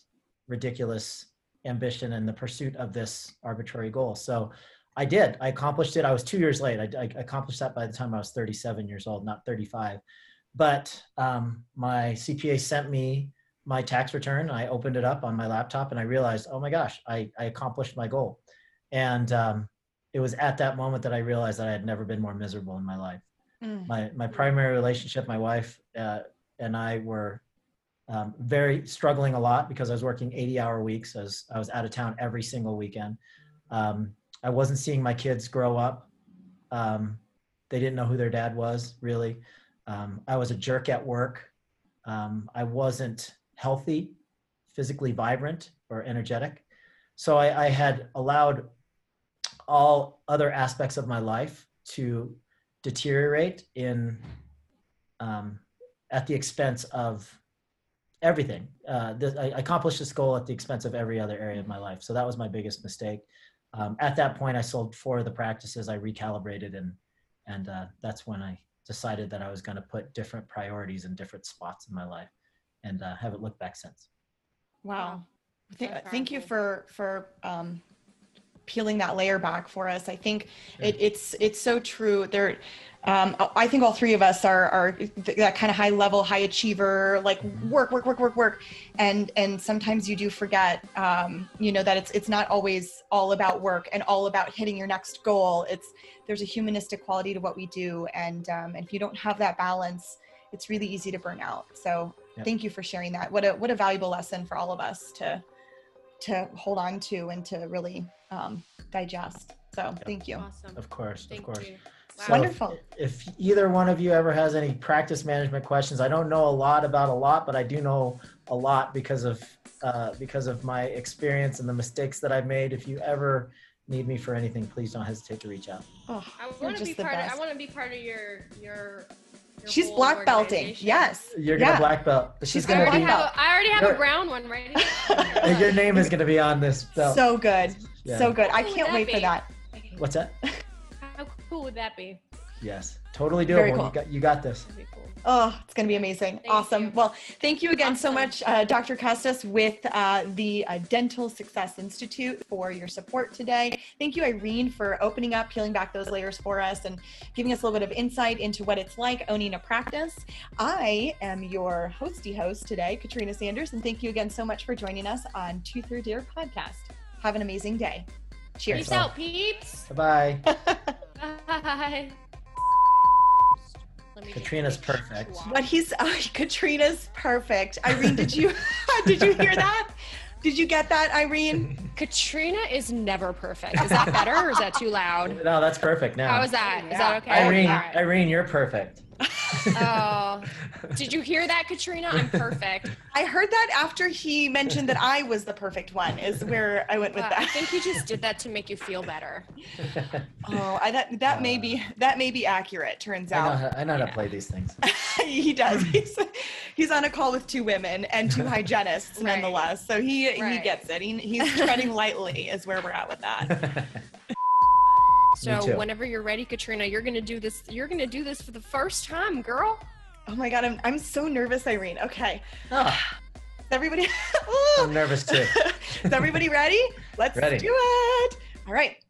ridiculous ambition and the pursuit of this arbitrary goal. So I did. I accomplished it. I was two years late. I, I accomplished that by the time I was 37 years old, not 35. But um, my CPA sent me my tax return. I opened it up on my laptop and I realized, oh my gosh, I, I accomplished my goal. And um, it was at that moment that I realized that I had never been more miserable in my life. Mm. My, my primary relationship, my wife uh, and I were um, very struggling a lot because I was working 80 hour weeks as I was out of town every single weekend. Um, I wasn't seeing my kids grow up. Um, they didn't know who their dad was really. Um, I was a jerk at work. Um, I wasn't healthy, physically vibrant, or energetic. So I, I had allowed all other aspects of my life to deteriorate in um, at the expense of everything. Uh, th- I I accomplished this goal at the expense of every other area of my life. So that was my biggest mistake. Um, at that point, I sold four of the practices. I recalibrated, and and uh, that's when I decided that I was going to put different priorities in different spots in my life, and uh, haven't looked back since. Wow. Th- thank you for for um, peeling that layer back for us. I think Sure. it, it's it's so true. There, um, I think all three of us are are that kind of high level, high achiever, like work, work, work, work, work, and and sometimes you do forget, um, you know, that it's it's not always all about work and all about hitting your next goal. It's there's a humanistic quality to what we do, and um, and if you don't have that balance, it's really easy to burn out. So Yep. thank you for sharing that. What a what a valuable lesson for all of us to to hold on to and to really um, digest. So thank you. Awesome. Of course, Thank of course. you. So Wonderful. If, if either one of you ever has any practice management questions, I don't know a lot about a lot, but I do know a lot because of uh, because of my experience and the mistakes that I've made. If you ever need me for anything, please don't hesitate to reach out. Oh, I want to be part. Of, I want to be part of your your. Your She's black belting. Yes. You're gonna Yeah. black belt. She's She's gonna black belt. A, I already have a You're- brown one ready. Your name is gonna be on this belt. So good. Yeah. So good. I How cool can't wait that for that. What's that? How cool would that be? Yes, totally Very doable. cool. You got you got this. Cool. Oh, it's going to be amazing. Thank awesome. you. Well, thank you again so much, uh, Dr. Costes, with uh, the uh, Dental Success Institute for your support today. Thank you, Irene, for opening up, peeling back those layers for us, and giving us a little bit of insight into what it's like owning a practice. I am your hosty host today, Katrina Sanders, and thank you again so much for joining us on Tooth Through Deer podcast. Have an amazing day. Cheers. Peace out, peeps. Bye bye. Katrina's perfect. to What he's oh, Katrina's perfect. Irene, did you did you hear that? Did you get that, Irene? Katrina is never perfect. Is that better or is that too loud? No, that's perfect now. How is that? Is Yeah. that okay? Irene, All right. Irene, you're perfect. Oh, did you hear that, Katrina? I'm perfect. I heard that after he mentioned that I was the perfect one. Is where I went with Uh, I think he just did that to make you feel better. Oh, I, that that may be that may be accurate. Turns I know, out how, I know how to play these things. he does. He's he's on a call with two women and two hygienists, Right. nonetheless. So he he gets it. He, he's treading lightly. Is where we're at with that. So whenever you're ready, Katrina, you're gonna do this. You're gonna do this for the first time, girl. Oh my god, I'm I'm so nervous, Irene. Okay, ah. is everybody? I'm nervous too. Is everybody ready? Let's Ready. do it. All right.